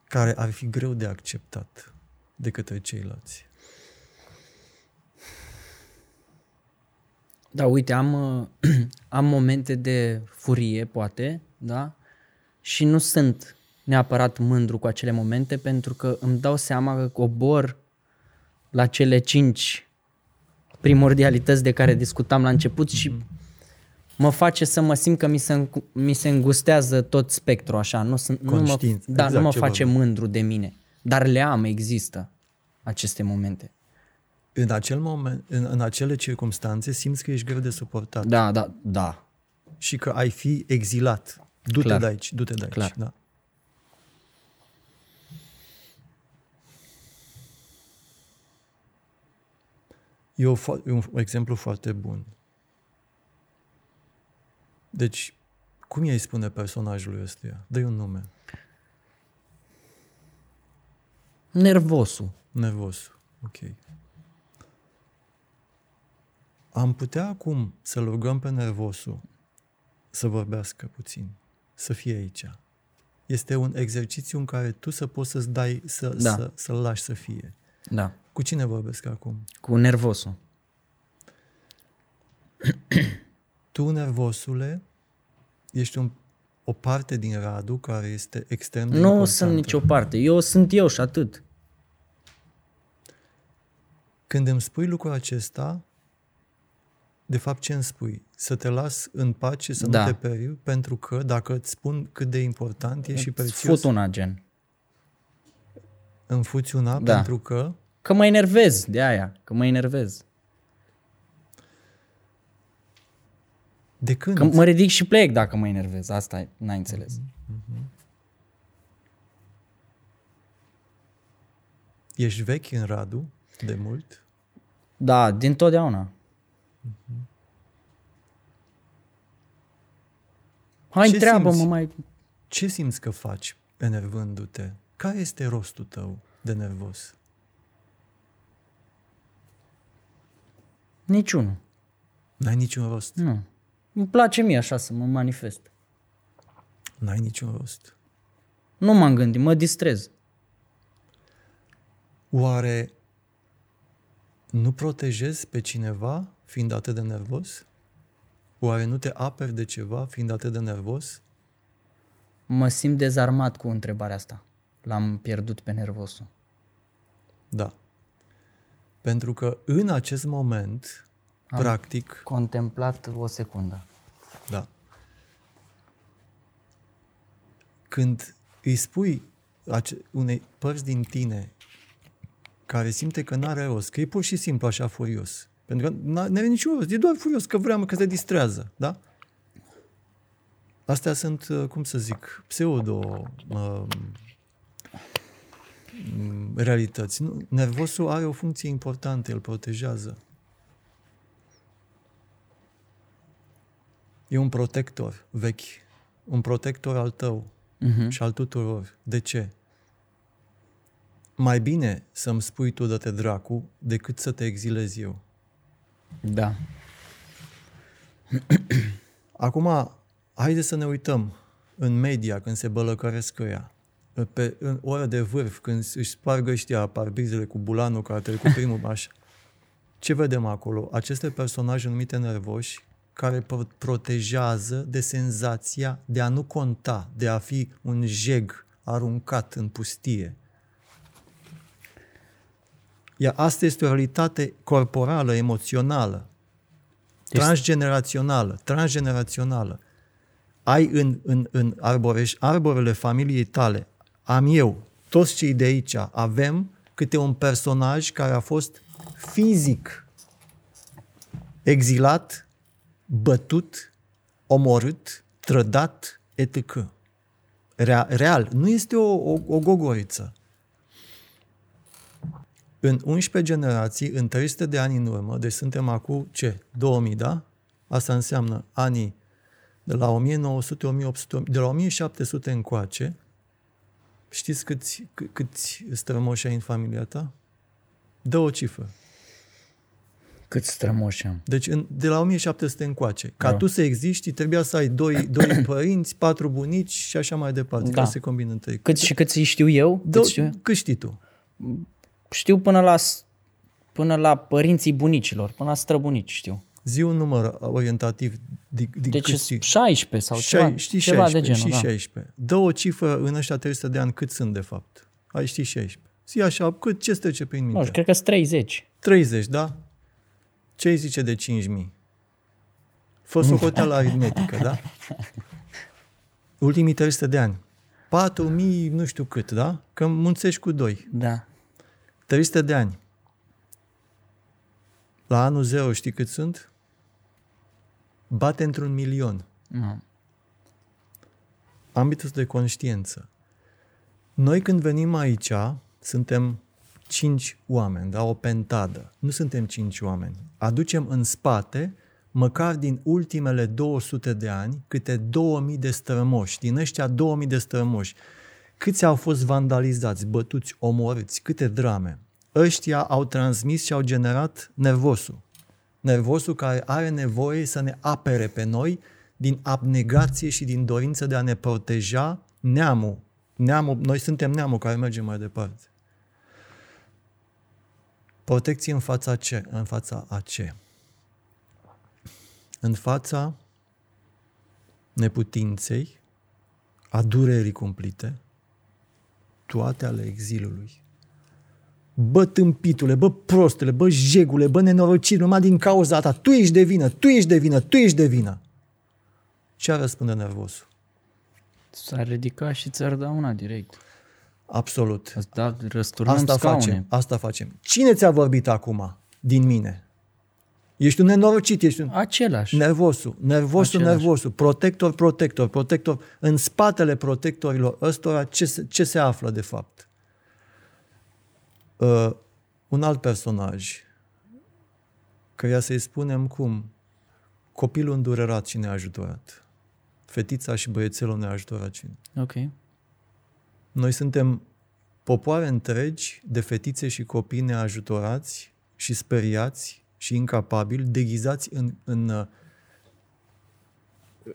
care ar fi greu de acceptat de către ceilalți. Da, uite, am, am momente de furie, poate, da? Și nu sunt neapărat mândru cu acele momente pentru că îmi dau seama că cobor la cele cinci primordialități de care discutam la început și mă face să mă simt că mi se, mi se îngustează tot spectrul așa. Nu, sunt, nu mă, da, exact nu mă face mândru de mine. Dar le am, există aceste momente în, acel moment, în, în acele circunstanțe simți că ești greu de suportat. Da, da, da. Și că ai fi exilat. Du-te Clar. de aici, du-te de aici. Clar. Da. E, o, e un exemplu foarte bun. Deci, cum i-ai spune personajului ăstuia? Dă-i un nume. Nervosul. Nervosul, ok. Am putea acum să-l rugăm pe nervosul să vorbească puțin, să fie aici. Este un exercițiu în care tu să poți să-ți dai, să, da. să, să-l lași să fie. Da. Cu cine vorbesc acum? Cu nervosul. tu, nervosule, ești un, o parte din Radu care este extrem de Nu importantă. sunt nicio parte. Eu sunt eu și atât. Când îmi spui lucrul acesta, de fapt ce îmi spui? Să te las în pace, să da. nu te periu, pentru că dacă îți spun cât de important e și prețios... Fut una, gen. Îmi fuți una da. pentru că... Că mă enervez de aia, că mă enervez. De când? Că mă ridic și plec dacă mă enervez, asta n-ai înțeles. Mm-hmm. Ești vechi în Radu de mult? Da, din totdeauna. Hai, întreabă-mă mai... Ce simți că faci enervându-te? Care este rostul tău de nervos? Niciunul. N-ai niciun rost? Nu. Îmi place mie așa să mă manifest. N-ai niciun rost. Nu m-am gândit, mă distrez. Oare nu protejezi pe cineva fiind atât de nervos? Oare nu te aperi de ceva fiind atât de nervos? Mă simt dezarmat cu întrebarea asta. L-am pierdut pe nervosul. Da. Pentru că în acest moment, Am practic... contemplat o secundă. Da. Când îi spui ace- unei părți din tine care simte că n-are rost, că e pur și simplu așa furios, pentru că nu are niciun rost, e doar furios că vrea, mă, că se distrează, da? Astea sunt, uh, cum să zic, pseudo um, mm, realități. Nu, nervosul are o funcție importantă, îl protejează. E un protector vechi, un protector al tău Mhm. și al tuturor. De ce? Mai bine să-mi spui tu de-te dracu decât să te exilez eu. Da. Acum, haide să ne uităm în media când se bălăcăresc ăia. Pe, în oră de vârf, când își spargă ăștia parbrizele cu bulanul care a trecut primul, așa. Ce vedem acolo? Aceste personaje numite nervoși care pro- protejează de senzația de a nu conta, de a fi un jeg aruncat în pustie. Iar asta este o realitate corporală, emoțională, transgenerațională, transgenerațională. Ai în, în, în arboreș, arborele familiei tale, am eu, toți cei de aici, avem câte un personaj care a fost fizic exilat, bătut, omorât, trădat, etc. Rea, real, nu este o, o, o gogoriță. În 11 generații, în 300 de ani în urmă, deci suntem acum ce? 2000, da? Asta înseamnă anii de la 1900, 1800, de la 1700 încoace. Știți câți, câ- câți strămoși ai în familia ta? Dă o cifră. Cât strămoși am. Deci în, de la 1700 încoace. Ca Da. tu să existi, trebuia să ai doi, doi părinți, patru bunici și așa mai departe, Da. care se combină între ei. Cât și cât îi știu eu? Dă, Cât știu, eu? cât știi tu? știu până la s- până la părinții bunicilor, până la străbunici știu. Zi un număr orientativ din, din Deci cât știi. 16 sau Șai- ceva, știi ceva 16, de genul. știi da. 16. Dă o cifră în ăștia 300 de ani cât sunt de fapt. Ai știi 16. Zi așa, cât, ce trece prin Nu minte? știu, cred că sunt 30. 30, da? Ce îi zice de 5.000? Fă socoteala aritmetică, da? Ultimii 300 de ani. 4.000 nu știu cât, da? Că munțești cu 2. Da. 300 de ani. La anul 0 știi cât sunt? Bate într-un milion. Nu. ambitus de conștiință. Noi când venim aici, suntem cinci oameni, da? o pentadă. Nu suntem cinci oameni. Aducem în spate, măcar din ultimele 200 de ani, câte 2000 de strămoși. Din ăștia 2000 de strămoși. Câți au fost vandalizați, bătuți, omorâți, câte drame. Ăștia au transmis și au generat nervosul. Nervosul care are nevoie să ne apere pe noi din abnegație și din dorință de a ne proteja neamul. neamul noi suntem neamul care merge mai departe. Protecție în fața ce? În fața a ce? În fața neputinței, a durerii cumplite, toate ale exilului. Bă, tâmpitule, bă, prostule, bă, jegule, bă, nenorocit, numai din cauza ta, tu ești de vină, tu ești de vină, tu ești de vină. Ce ar răspunde nervosul? S-ar ridica și ți-ar da una direct. Absolut. Îți da, răsturnăm Asta scaune. facem, asta facem. Cine ți-a vorbit acum din mine? Ești un nenorocit, ești un... Același. Nervosul, nervosul, Același. nervosul, protector, protector, protector. În spatele protectorilor ăstora ce se, ce se află de fapt? Uh, un alt personaj, căruia să-i spunem cum, copilul îndurerat și neajutorat, fetița și băiețelul neajutorat. și- Ok. Noi suntem popoare întregi de fetițe și copii neajutorați și speriați și incapabili, deghizați în, în, uh,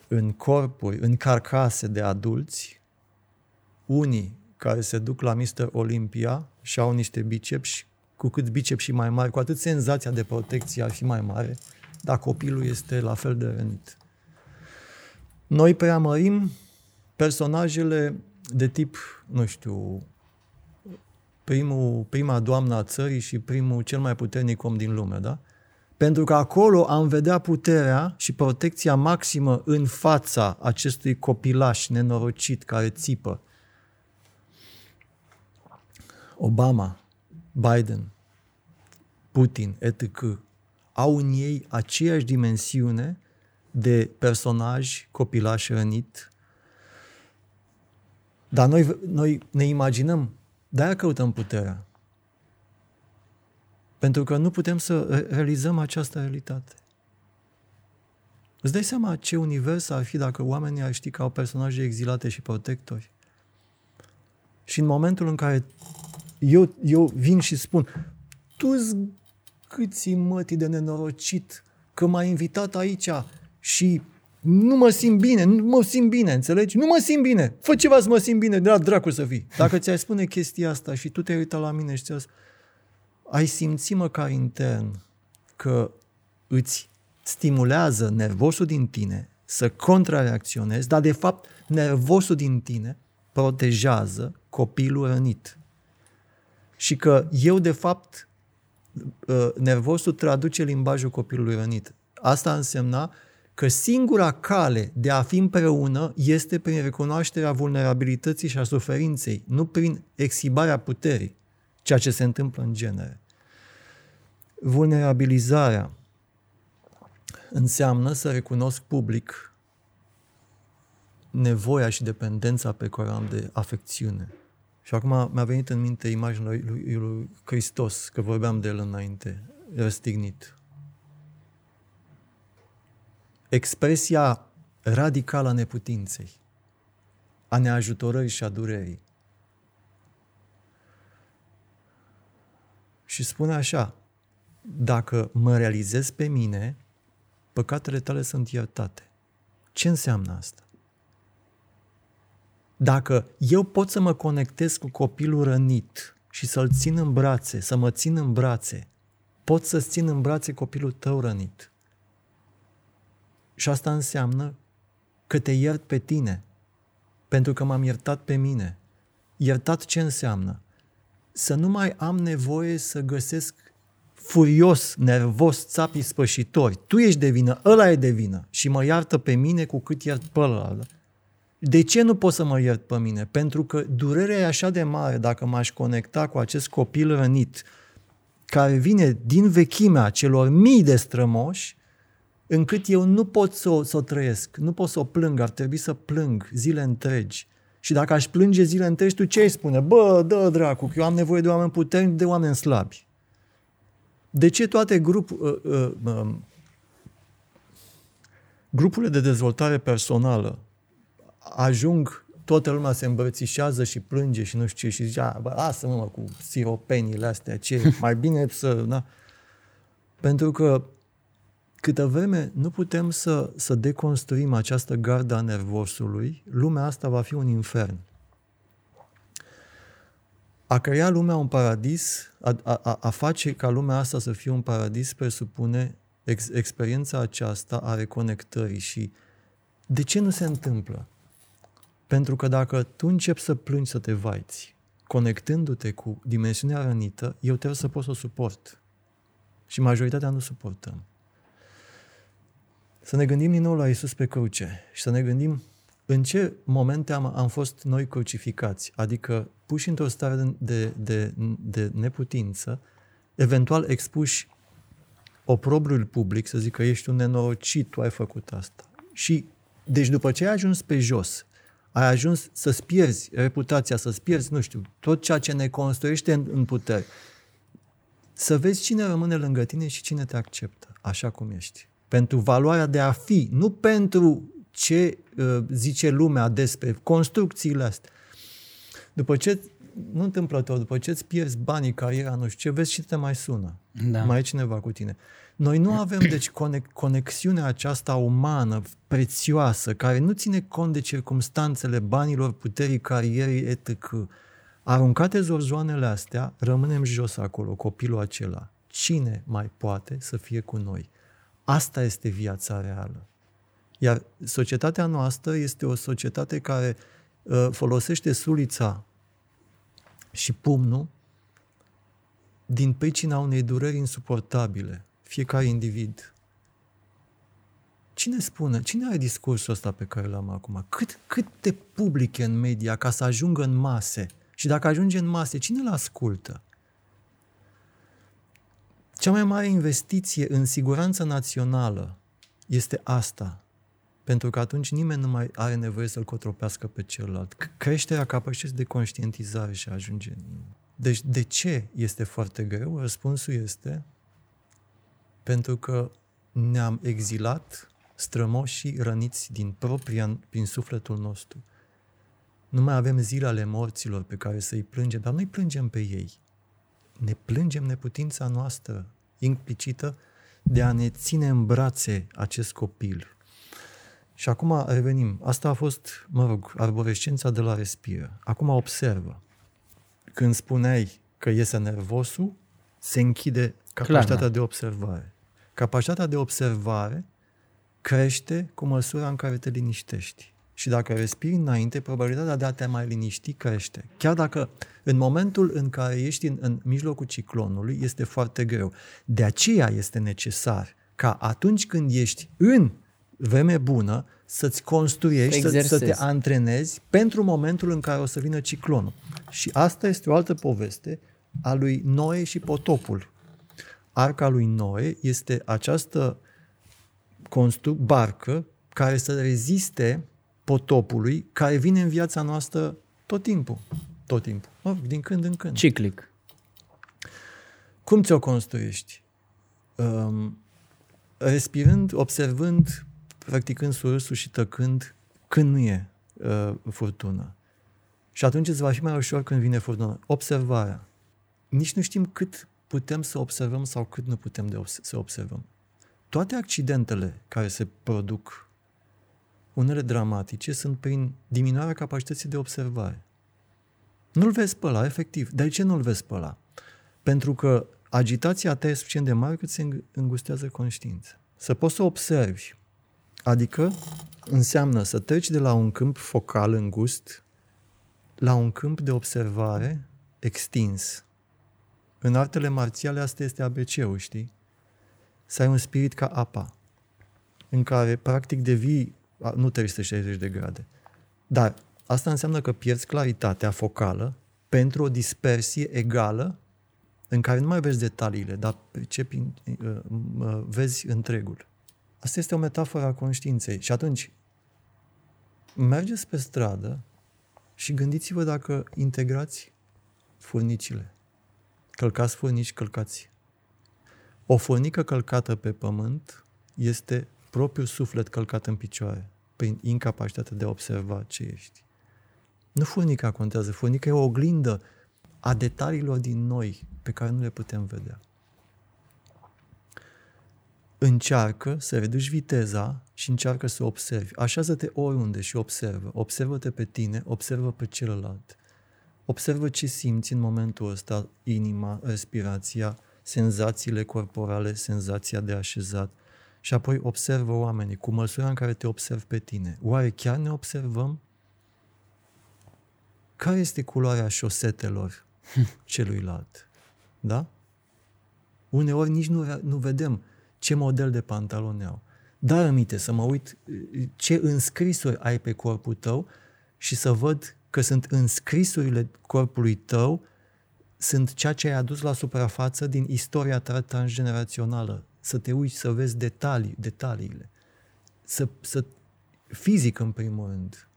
în corpuri, în carcase de adulți, unii care se duc la Mr. Olympia și au niște bicepsi, cu cât biceps și mai mari, cu atât senzația de protecție ar fi mai mare, dar copilul este la fel de rănit. Noi preamărim personajele de tip, nu știu, primul, prima doamnă a țării și primul cel mai puternic om din lume, da? Pentru că acolo am vedea puterea și protecția maximă în fața acestui copilaș nenorocit care țipă. Obama, Biden, Putin, etc. au în ei aceeași dimensiune de personaj copilaș rănit. Dar noi, noi ne imaginăm, de-aia căutăm puterea. Pentru că nu putem să realizăm această realitate. Îți dai seama ce univers ar fi dacă oamenii ar ști că au personaje exilate și protectori? Și în momentul în care eu, eu vin și spun tu câți mătii de nenorocit că m-ai invitat aici și nu mă simt bine, nu mă simt bine, înțelegi? Nu mă simt bine. Fă ceva să mă simt bine, de la dracu să fii. Dacă ți-ai spune chestia asta și tu te-ai uitat la mine și ți-ai ai simți măcar intern că îți stimulează nervosul din tine să contrareacționezi, dar de fapt nervosul din tine protejează copilul rănit. Și că eu de fapt uh, nervosul traduce limbajul copilului rănit. Asta însemna că singura cale de a fi împreună este prin recunoașterea vulnerabilității și a suferinței, nu prin exhibarea puterii, ceea ce se întâmplă în genere. Vulnerabilizarea înseamnă să recunosc public nevoia și dependența pe care am de afecțiune. Și acum mi-a venit în minte imaginea lui, lui, lui Hristos, că vorbeam de el înainte, răstignit. Expresia radicală a neputinței, a neajutorării și a durerii. Și spune așa, dacă mă realizez pe mine, păcatele tale sunt iertate. Ce înseamnă asta? Dacă eu pot să mă conectez cu copilul rănit și să-l țin în brațe, să mă țin în brațe, pot să țin în brațe copilul tău rănit. Și asta înseamnă că te iert pe tine, pentru că m-am iertat pe mine. Iertat ce înseamnă? Să nu mai am nevoie să găsesc furios, nervos, țapii spășitori. Tu ești de vină, ăla e de vină și mă iartă pe mine cu cât iert pe ăla. De ce nu pot să mă iert pe mine? Pentru că durerea e așa de mare dacă m-aș conecta cu acest copil rănit care vine din vechimea celor mii de strămoși, încât eu nu pot să o, să o trăiesc, nu pot să o plâng, ar trebui să plâng zile întregi. Și dacă aș plânge zile întregi, tu ce îi spune? Bă, dă dracu, că eu am nevoie de oameni puternici, de oameni slabi. De ce toate grup, uh, uh, uh, grupurile de dezvoltare personală ajung, toată lumea se îmbrățișează și plânge și nu știu ce și zice, bă, lasă-mă mă, cu siropenile astea, ce, mai bine să... Da? Pentru că câtă vreme nu putem să, să deconstruim această gardă a nervosului, lumea asta va fi un infern. A crea lumea un paradis, a, a, a face ca lumea asta să fie un paradis, presupune ex, experiența aceasta a reconectării și de ce nu se întâmplă? Pentru că dacă tu începi să plângi, să te vaiți, conectându-te cu dimensiunea rănită, eu trebuie să pot să o suport. Și majoritatea nu suportăm. Să ne gândim din nou la Isus pe cruce și să ne gândim în ce momente am, am fost noi crucificați, adică puși într-o stare de, de, de neputință, eventual expuși oprobriul public, să zic că ești un nenorocit, tu ai făcut asta. Și, deci după ce ai ajuns pe jos, ai ajuns să-ți pierzi reputația, să-ți pierzi, nu știu, tot ceea ce ne construiește în, în putere. Să vezi cine rămâne lângă tine și cine te acceptă, așa cum ești. Pentru valoarea de a fi, nu pentru ce uh, zice lumea despre construcțiile astea. După ce, nu întâmplător, după ce îți pierzi banii, cariera, nu știu ce, vezi și te mai sună. Da. Mai e cineva cu tine. Noi nu avem, deci, conexiunea aceasta umană, prețioasă, care nu ține cont de circumstanțele banilor, puterii, carierei, etc. Aruncate zorzoanele astea, rămânem jos acolo, copilul acela. Cine mai poate să fie cu noi? Asta este viața reală. Iar societatea noastră este o societate care uh, folosește sulița și pumnul din pricina unei dureri insuportabile. fiecare individ. Cine spune, cine are discursul ăsta pe care l-am acum? Cât, cât de public e în media ca să ajungă în mase? Și dacă ajunge în mase, cine îl ascultă? Cea mai mare investiție în siguranță națională este asta. Pentru că atunci nimeni nu mai are nevoie să-l cotropească pe celălalt. Creșterea capacității de conștientizare și ajunge. Deci de ce este foarte greu? Răspunsul este pentru că ne-am exilat strămoșii răniți din propria, prin sufletul nostru. Nu mai avem zile ale morților pe care să-i plângem, dar nu-i plângem pe ei. Ne plângem neputința noastră implicită de a ne ține în brațe acest copil. Și acum revenim. Asta a fost, mă rog, arborescența de la respiră. Acum observă. Când spuneai că iese nervosul, se închide capacitatea Clar, da. de observare. Capacitatea de observare crește cu măsura în care te liniștești. Și dacă respiri înainte, probabilitatea de a te mai liniști crește. Chiar dacă în momentul în care ești în, în mijlocul ciclonului, este foarte greu. De aceea este necesar ca atunci când ești în vreme bună, să-ți construiești, să, să te antrenezi pentru momentul în care o să vină ciclonul. Și asta este o altă poveste a lui Noe și potopul. Arca lui Noe este această constru- barcă care să reziste potopului care vine în viața noastră tot timpul. Tot timpul. Mă, din când în când. Ciclic. Cum ți-o construiești? Um, respirând, observând, practicând surâsul și tăcând când nu e uh, furtună. Și atunci îți va fi mai ușor când vine furtună. Observarea. Nici nu știm cât putem să observăm sau cât nu putem de obs- să observăm. Toate accidentele care se produc unele dramatice sunt prin diminuarea capacității de observare. Nu-l vezi pe ăla, efectiv. De ce nu-l vezi pe ăla? Pentru că agitația ta e suficient de mare cât se îngustează conștiința. Să poți să observi. Adică înseamnă să treci de la un câmp focal îngust la un câmp de observare extins. În artele marțiale asta este ABC-ul, știi? Să ai un spirit ca apa, în care practic devii nu 360 de grade. Dar asta înseamnă că pierzi claritatea focală pentru o dispersie egală în care nu mai vezi detaliile, dar percepi, uh, vezi întregul. Asta este o metaforă a conștiinței. Și atunci, mergeți pe stradă și gândiți-vă dacă integrați furnicile. Călcați furnici, călcați. O furnică călcată pe pământ este propriul suflet călcat în picioare, prin incapacitatea de a observa ce ești. Nu furnica contează, furnica e o oglindă a detaliilor din noi pe care nu le putem vedea. Încearcă să reduci viteza și încearcă să observi. Așează-te oriunde și observă. Observă-te pe tine, observă pe celălalt. Observă ce simți în momentul ăsta, inima, respirația, senzațiile corporale, senzația de așezat, și apoi observă oamenii cu măsura în care te observ pe tine. Oare chiar ne observăm? Care este culoarea șosetelor celuilalt? Da? Uneori nici nu, nu vedem ce model de pantaloni au. Dar aminte să mă uit ce înscrisuri ai pe corpul tău și să văd că sunt înscrisurile corpului tău sunt ceea ce ai adus la suprafață din istoria ta transgenerațională să te uiți, să vezi detalii, detaliile. Să, să, fizic în primul rând.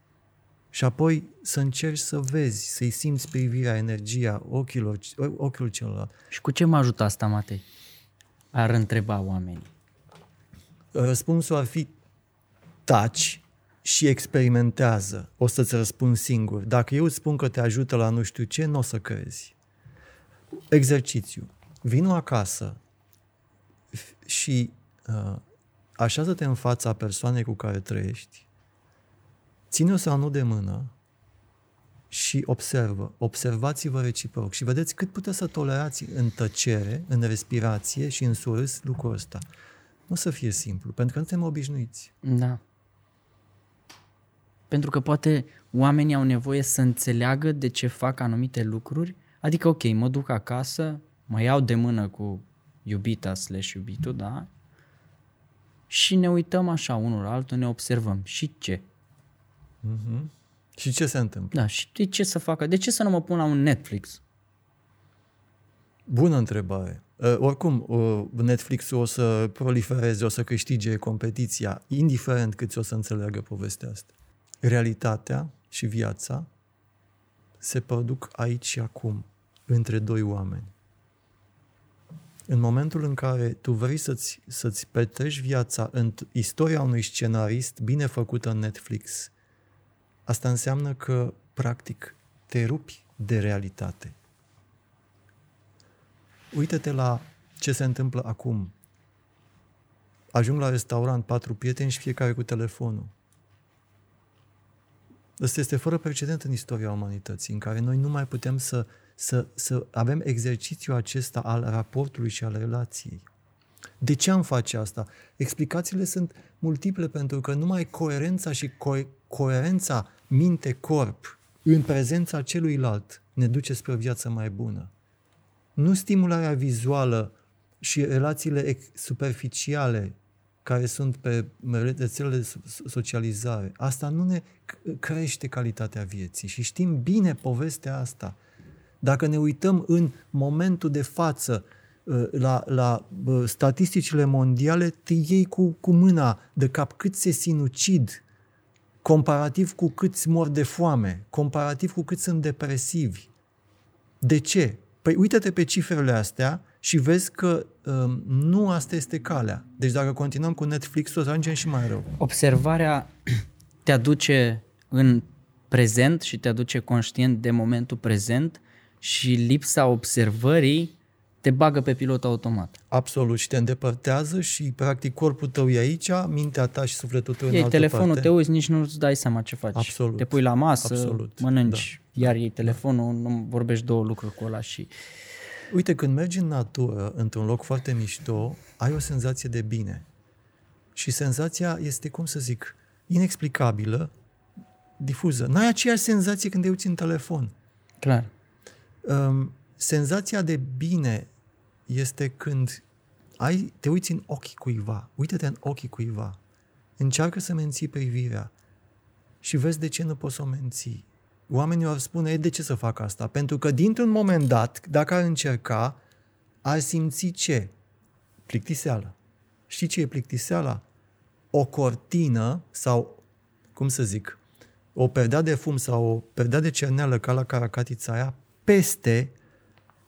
Și apoi să încerci să vezi, să-i simți privirea, energia ochilor, ochiul celălalt. Și cu ce mă ajută asta, Matei? Ar întreba oamenii. Răspunsul ar fi taci și experimentează. O să-ți răspund singur. Dacă eu îți spun că te ajută la nu știu ce, nu o să crezi. Exercițiu. Vino acasă, și uh, așează-te în fața persoanei cu care trăiești, ține-o sau nu de mână și observă. Observați-vă reciproc și vedeți cât puteți să tolerați în tăcere, în respirație și în surâs lucrul ăsta. Nu o să fie simplu, pentru că nu suntem obișnuiți. Da. Pentru că poate oamenii au nevoie să înțeleagă de ce fac anumite lucruri. Adică, ok, mă duc acasă, mă iau de mână cu iubita slash iubitul, da? Și ne uităm așa unul la altul, ne observăm. Și ce? Și ce se întâmplă? Da, și de ce să facă? De ce să nu mă pun la un Netflix? Bună întrebare. Uh, oricum, uh, Netflix-ul o să prolifereze, o să câștige competiția, indiferent cât o să înțeleagă povestea asta. Realitatea și viața se produc aici și acum, între doi oameni. În momentul în care tu vrei să-ți, să-ți petreci viața în istoria unui scenarist bine făcută în Netflix, asta înseamnă că, practic, te rupi de realitate. Uită-te la ce se întâmplă acum. Ajung la restaurant patru prieteni și fiecare cu telefonul. Ăsta este fără precedent în istoria umanității, în care noi nu mai putem să, să, să avem exercițiul acesta al raportului și al relației. De ce am face asta? Explicațiile sunt multiple pentru că numai coerența și co- coerența minte-corp în prezența celuilalt ne duce spre o viață mai bună. Nu stimularea vizuală și relațiile superficiale care sunt pe rețelele de socializare. Asta nu ne crește calitatea vieții și știm bine povestea asta. Dacă ne uităm în momentul de față ă, la, la statisticile mondiale, te iei cu, cu mâna de cap cât se sinucid, comparativ cu câți mor de foame, comparativ cu cât sunt depresivi. De ce? Păi uite-te pe cifrele astea și vezi că um, nu asta este calea. Deci dacă continuăm cu Netflix-ul, o să ajungem și mai rău. Observarea te aduce în prezent și te aduce conștient de momentul prezent și lipsa observării te bagă pe pilot automat. Absolut, și te îndepărtează și practic corpul tău e aici, mintea ta și sufletul tău e în altă telefonul, parte. te uiți, nici nu-ți dai seama ce faci. Absolut. Te pui la masă, Absolut. mănânci, da. iar iei telefonul, nu vorbești două lucruri cu ăla și... Uite, când mergi în natură, într-un loc foarte mișto, ai o senzație de bine. Și senzația este, cum să zic, inexplicabilă, difuză. N-ai aceeași senzație când te uiți în telefon. Clar. Um, senzația de bine este când ai, te uiți în ochii cuiva, uite-te în ochii cuiva, încearcă să menții privirea și vezi de ce nu poți să o menții. Oamenii ar spune, de ce să fac asta? Pentru că dintr-un moment dat, dacă ar încerca, ar simți ce? Plictiseală. Știi ce e plictiseala? O cortină sau, cum să zic, o perdea de fum sau o perdea de cerneală ca la caracatița aia peste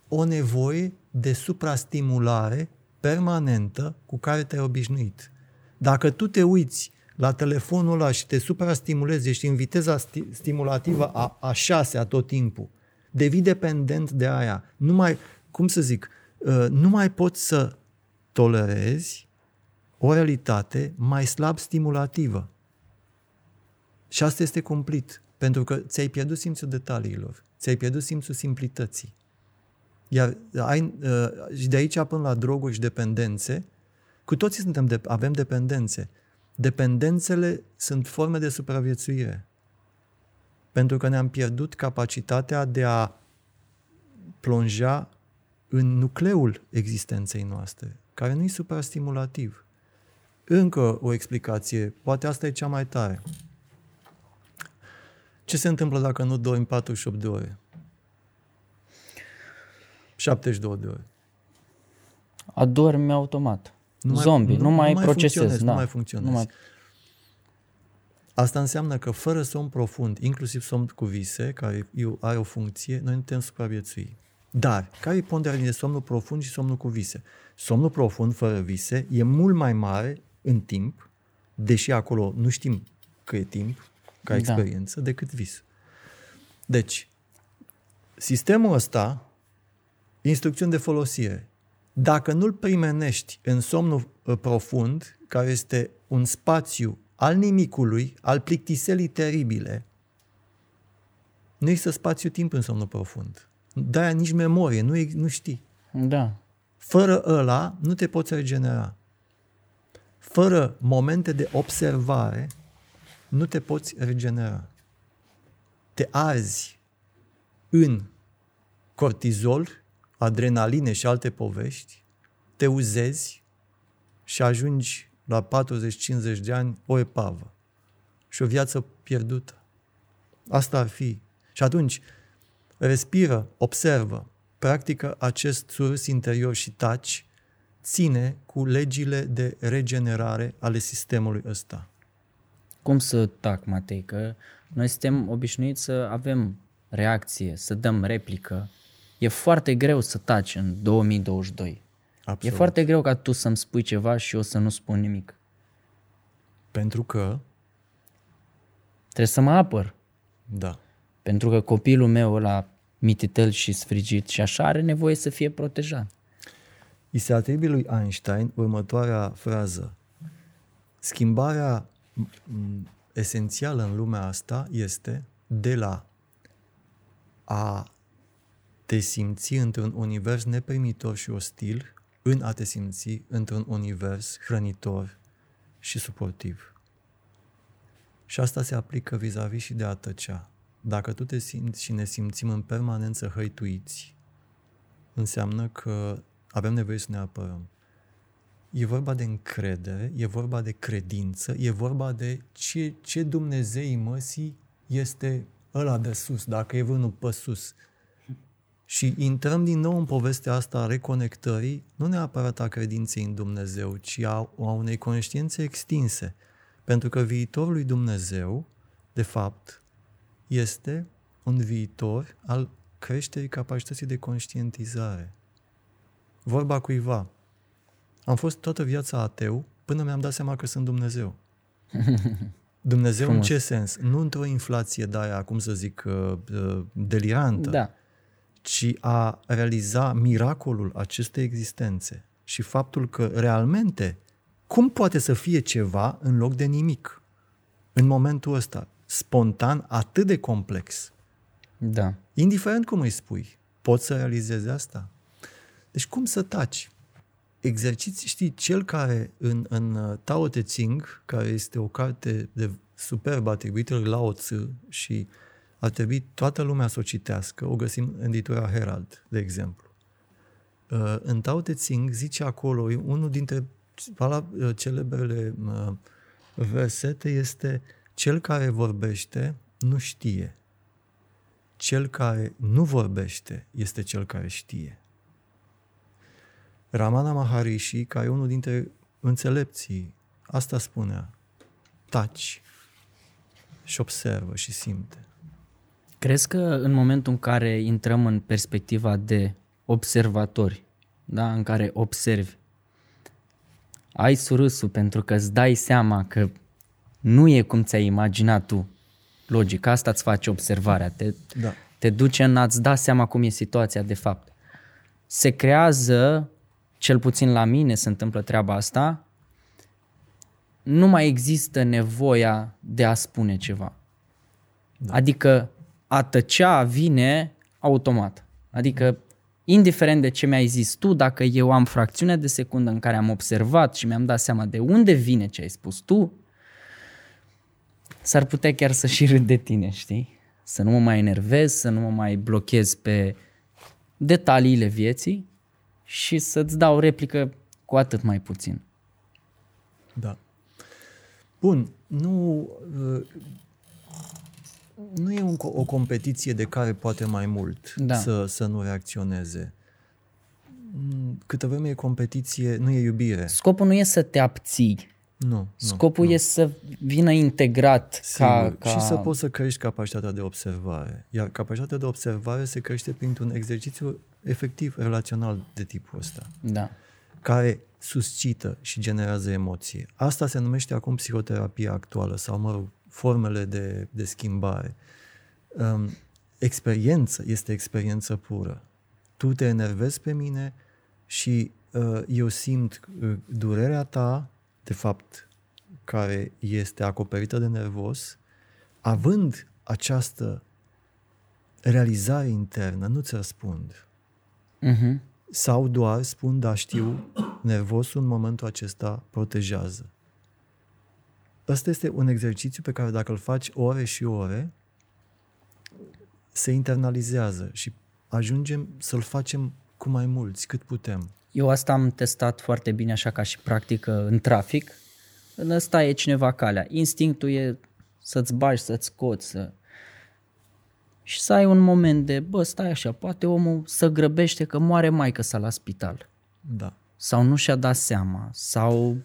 o nevoie de suprastimulare permanentă cu care te-ai obișnuit. Dacă tu te uiți la telefonul ăla și te suprastimulezi, ești în viteza sti- stimulativă a, a șasea tot timpul, devii dependent de aia. Nu mai, cum să zic, uh, nu mai poți să tolerezi o realitate mai slab stimulativă. Și asta este cumplit, pentru că ți-ai pierdut simțul detaliilor, ți-ai pierdut simțul simplității. Iar ai, uh, și de aici până la droguri și dependențe, cu toții suntem de, avem dependențe. Dependențele sunt forme de supraviețuire. Pentru că ne-am pierdut capacitatea de a plonja în nucleul existenței noastre, care nu e suprastimulativ. Încă o explicație, poate asta e cea mai tare. Ce se întâmplă dacă nu dormi 48 de ore? 72 de ore. Adormi automat. Nu mai- Zombie, nu, nu mai procesezi. funcționezi, da. Nu mai funcționezi. Nu mai... Asta înseamnă că fără somn profund, inclusiv somn cu vise, care e- are o funcție, noi nu putem supraviețui. Dar, care e ponderea dintre somnul profund și somnul cu vise? Somnul profund, fără vise, e mult mai mare în timp, deși acolo nu știm că e timp, ca Da. experiență, decât vis. Deci, sistemul ăsta, instrucțiuni de folosire, dacă nu-l primenești în somnul uh, profund, care este un spațiu al nimicului, al plictiselii teribile, nu există spațiu-timp în somnul profund. De-aia nici memorie, nu, e- nu știi. Da. Fără ăla nu te poți regenera. Fără momente de observare nu te poți regenera. Te arzi în cortizol, adrenaline și alte povești, te uzezi și ajungi la 40-50 de ani o epavă și o viață pierdută. Asta ar fi. Și atunci, respiră, observă, practică acest surs interior și taci, ține cu legile de regenerare ale sistemului ăsta. Cum să tac, Matei? Că noi suntem obișnuiți să avem reacție, să dăm replică. E foarte greu să taci în 2022. Absolut. E foarte greu ca tu să-mi spui ceva și eu să nu spun nimic. Pentru că, Trebuie să mă apăr. da, Pentru că copilul meu ăla mititel și sfrigit și așa are nevoie să fie protejat. I se atribuie lui Einstein următoarea frază. Schimbarea m, esențială în lumea asta este de la a te simți într-un univers neprimitor și ostil în a te simți într-un univers hrănitor și suportiv. Și asta se aplică vis-a-vis și de a tăcea. Dacă tu te simți și ne simțim în permanență hăituiți, înseamnă că avem nevoie să ne apărăm. E vorba de încredere, e vorba de credință, e vorba de ce, ce Dumnezei măsii este ăla de sus, dacă e vânul pe sus. Și intrăm din nou în povestea asta a reconectării, nu neapărat a credinței în Dumnezeu, ci a, a unei conștiințe extinse. Pentru că viitorul lui Dumnezeu, de fapt, este un viitor al creșterii capacității de conștientizare. Vorba cuiva. Am fost toată viața ateu până mi-am dat seama că sunt Dumnezeu. Dumnezeu Frumos. în ce sens? Nu într-o inflație de aia, cum să zic, uh, uh, delirantă, Da. ci a realiza miracolul acestei existențe și faptul că realmente cum poate să fie ceva în loc de nimic în momentul ăsta, spontan, atât de complex. Da. Indiferent cum îi spui, poți să realizezi asta? Deci cum să taci? Exerciți, știi, cel care în, în uh, Tao Te Ching, care este o carte de superbă atribuită lui Lao Tzu și ar trebui toată lumea să o citească, o găsim în editura Herald, de exemplu. Uh, În Tao Te Ching zice acolo, e unul dintre ala, uh, celebrele uh, versete este cel care vorbește nu știe. Cel care nu vorbește este cel care știe. Ramana Maharishi, care e unul dintre înțelepții, asta spunea. Taci și observă și simte. Crezi că în momentul în care intrăm în perspectiva de observatori, da, în care observi, ai surâsul pentru că îți dai seama că nu e cum ți-ai imaginat tu. Logic, asta îți face observarea, te, Da. te duce în a-ți da seama cum e situația de fapt. Se creează, cel puțin la mine se întâmplă treaba asta, nu mai există nevoia de a spune ceva. Da. Adică a tăcea vine automat. Adică indiferent de ce mi-ai zis tu, dacă eu am fracțiunea de secundă în care am observat și mi-am dat seama de unde vine ce ai spus tu, s-ar putea chiar să și râd de tine, știi? Să nu mă mai enervez, să nu mă mai blochez pe detaliile vieții și să-ți dau replică cu atât mai puțin. Da. Bun, nu, uh, nu e un, o competiție de care poate mai mult Da. să, să nu reacționeze. Mm, Câtă vreme e competiție, nu e iubire. Scopul nu e să te abții, Nu. scopul nu, e să vină integrat ca, Sigur. ca... Și să poți să crești capacitatea de observare. Iar capacitatea de observare se crește printr-un exercițiu efectiv relațional de tipul ăsta, Da. care suscită și generează emoție. Asta se numește acum psihoterapia actuală sau, mă rog, formele de, de schimbare. Um, experiență este experiență pură. Tu te enervezi pe mine și uh, eu simt uh, durerea ta, de fapt, care este acoperită de nervos, având această realizare internă, nu-ți răspund. Uh-huh. Sau doar spun, da, știu, nervosul în momentul acesta protejează. Ăsta este un exercițiu pe care dacă îl faci ore și ore, se internalizează și ajungem să-l facem cu mai mulți, cât putem. Eu asta am testat foarte bine așa ca și practică în trafic. În ăsta e cineva calea. Instinctul e să-ți bagi, să-ți scoți, să... Și să ai un moment de, bă, stai așa, poate omul să grăbește că moare maică sa la spital. Da. Sau nu și-a dat seama, sau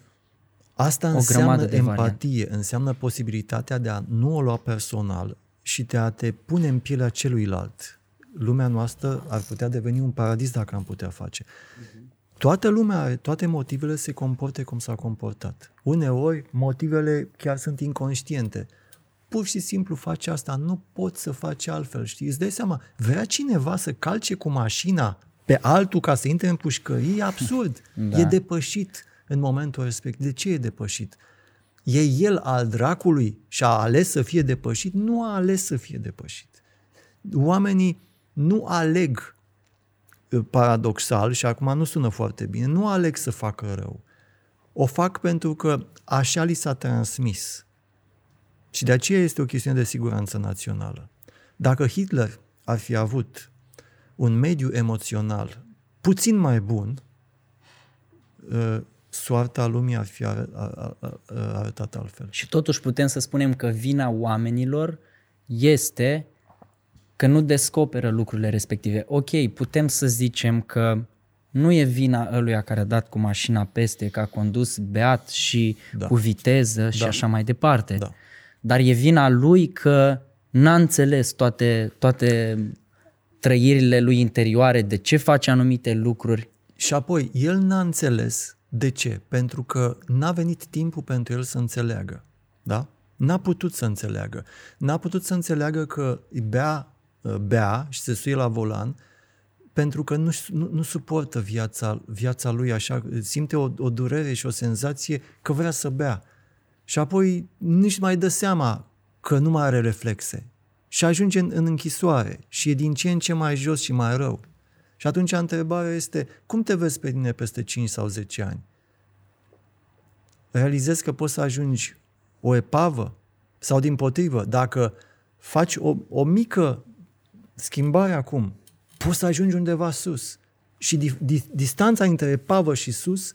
Asta O înseamnă grămadă de empatie, înseamnă posibilitatea de a nu o lua personal și de a te pune în pielea celuilalt. Lumea noastră ar putea deveni un paradis dacă am putea face. Toată lumea are, toate motivele se comporte cum s-a comportat. Uneori, motivele chiar sunt inconștiente. Pur și simplu faci asta, nu poți să faci altfel, știi? Îți dai seama, vrea cineva să calce cu mașina pe altul ca să intre în pușcărie, e absurd. Da. E depășit în momentul respectiv. De ce e depășit? E el al dracului și a ales să fie depășit? Nu a ales să fie depășit. Oamenii nu aleg uh, paradoxal, și acum nu sună foarte bine, nu aleg să facă rău. O fac pentru că așa li s-a transmis. Și de aceea este o chestiune de siguranță națională. Dacă Hitler ar fi avut un mediu emoțional puțin mai bun, uh, soarta lumii ar fi ar- ar- ar- arătat altfel. Și totuși putem să spunem că vina oamenilor este că nu descoperă lucrurile respective. Ok, putem să zicem că nu e vina ăluia care a dat cu mașina peste, că a condus beat și Da. da. cu viteză și Da. așa mai departe. Da. Dar e vina lui că n-a înțeles toate, toate trăirile lui interioare, de ce face anumite lucruri. Și apoi, el n-a înțeles de ce. Pentru că n-a venit timpul pentru el să înțeleagă. Da? N-a putut să înțeleagă. N-a putut să înțeleagă că bea, bea și se suie la volan pentru că nu, nu, nu suportă viața, viața lui așa, simte o, o durere și o senzație că vrea să bea. Și apoi nici mai dă seama că nu mai are reflexe. Și ajunge în, în închisoare și e din ce în ce mai jos și mai rău. Și atunci întrebarea este, cum te vezi pe tine peste 5 sau 10 ani? Realizezi că poți să ajungi o epavă? Sau din potrivă, dacă faci o, o mică schimbare acum, poți să ajungi undeva sus. Și di, di, distanța între epavă și sus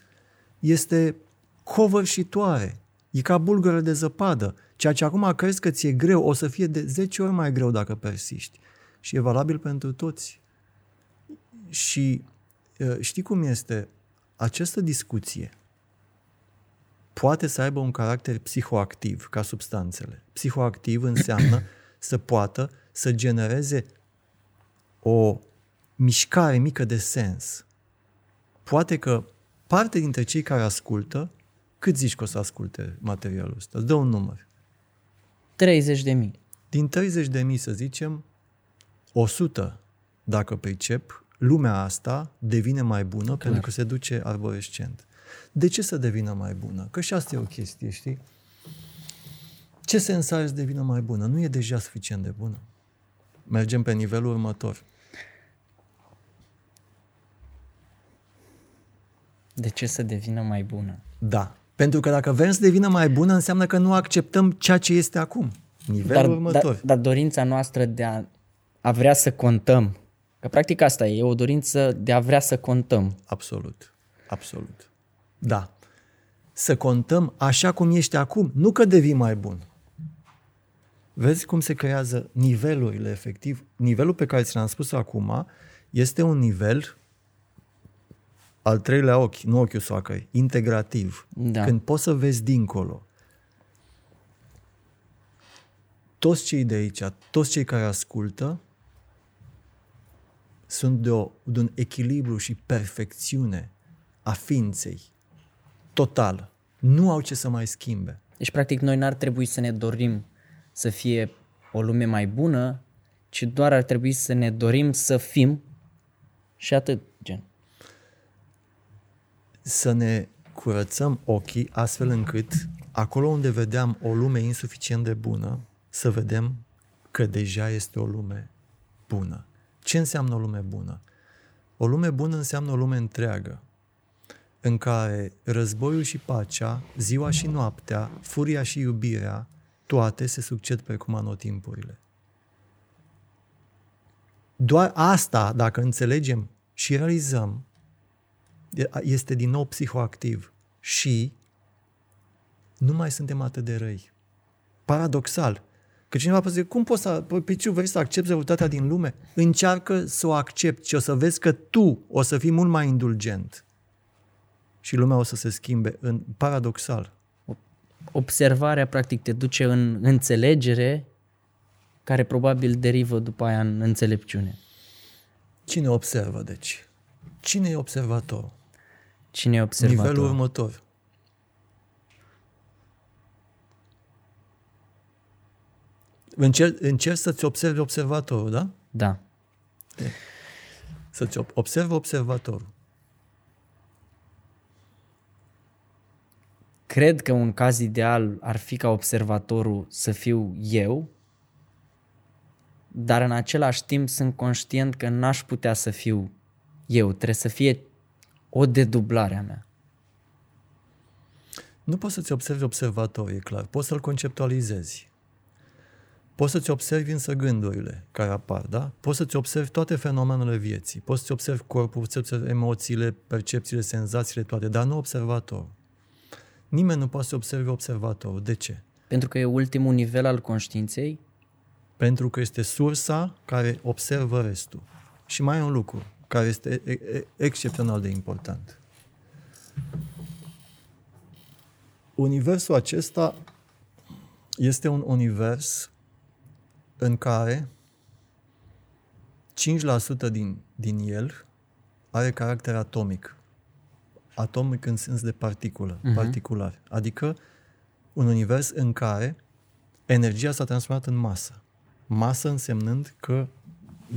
este covârșitoare. E ca bulgără de zăpadă. Ceea ce acum crezi că ți-e greu, o să fie de 10 ori mai greu dacă persiști. Și e valabil pentru toți. Și uh, știi cum este? Această discuție poate să aibă un caracter psihoactiv ca substanțele. Psihoactiv înseamnă să poată să genereze o mișcare mică de sens. Poate că parte dintre cei care ascultă, cât zici că o să asculte materialul ăsta? Îți dă un număr. 30 de mii. Din 30 de mii, să zicem, 100, dacă pricep, lumea asta devine mai bună Clar. pentru că se duce arborescent. De ce să devină mai bună? Că și asta e o chestie, știi? Ce sens are să devină mai bună? Nu e deja suficient de bună. Mergem pe nivelul următor. De ce să devină mai bună? Da. Pentru că dacă vrem să devină mai bună, înseamnă că nu acceptăm ceea ce este acum. Nivelul Dar, următor. dar, dar dorința noastră de a, a vrea să contăm, că practic asta e, e o dorință de a vrea să contăm. Absolut. Absolut. Da. Să contăm așa cum ești acum, nu că devii mai bun. Vezi cum se creează nivelurile efectiv. Nivelul pe care ți l-am spus acum este un nivel al treilea ochi, nu ochiul soacăi, integrativ. Da. Când poți să vezi dincolo. Toți cei de aici, toți cei care ascultă, sunt de, o, de un echilibru și perfecțiune a ființei totală. Nu au ce să mai schimbe. Deci, practic, noi n-ar trebui să ne dorim să fie o lume mai bună, ci doar ar trebui să ne dorim să fim și atât, gen. Să ne curățăm ochii astfel încât acolo unde vedeam o lume insuficient de bună, să vedem că deja este o lume bună. Ce înseamnă o lume bună? O lume bună înseamnă o lume întreagă, în care războiul și pacea, ziua și noaptea, furia și iubirea, toate se succed precum anotimpurile. Doar asta, dacă înțelegem și realizăm, E- este din nou psihoactiv și nu mai suntem atât de răi. Paradoxal. Că cineva poate zice, cum poți să, păi, Piciu, vrei să accepti răutatea din lume? Încearcă să o accepti și o să vezi că tu o să fii mult mai indulgent. Și lumea o să se schimbe în paradoxal. Observarea, practic, te duce în înțelegere, care probabil derivă după aia în înțelepciune. Cine observă, deci? Cine e observator? Cine e observator? Nivelul următor. Încerci, încerci să-ți observi observatorul, da? Da. Să-ți ob- observi observatorul. Cred că un caz ideal ar fi ca observatorul să fiu eu, dar în același timp sunt conștient că n-aș putea să fiu eu. Trebuie să fie o dedublare a mea. Nu poți să-ți observi observatorul, e clar. Poți să-l conceptualizezi. Poți să-ți observi însă gândurile care apar, da? Poți să-ți observi toate fenomenele vieții. Poți să-ți observi corpul, să observi emoțiile, percepțiile, senzațiile, toate, dar nu observatorul. Nimeni nu poate să observe observatorul. De ce? Pentru că e ultimul nivel al conștiinței. Pentru că este sursa care observă restul. Și mai e un lucru care este e- e- excepțional de important. Universul acesta este un univers în care 5% din, din el are caracter atomic. Atomic în sens de particulă, uh-huh. particular. Adică un univers în care energia s-a transformat în masă. Masă însemnând că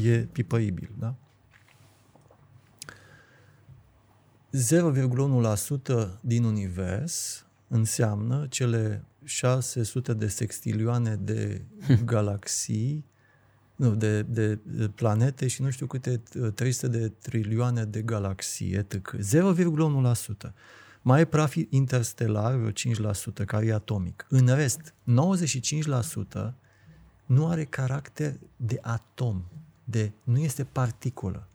e pipăibil, da? 0,1% din univers înseamnă cele 600 de sextilioane de galaxii, nu, de, de, de planete și nu știu câte 300 de trilioane de galaxii, etc. 0,1%. Mai e praf interstelar, vreo 5%, care e atomic. În rest, 95% nu are caracter de atom, de, nu este particulă.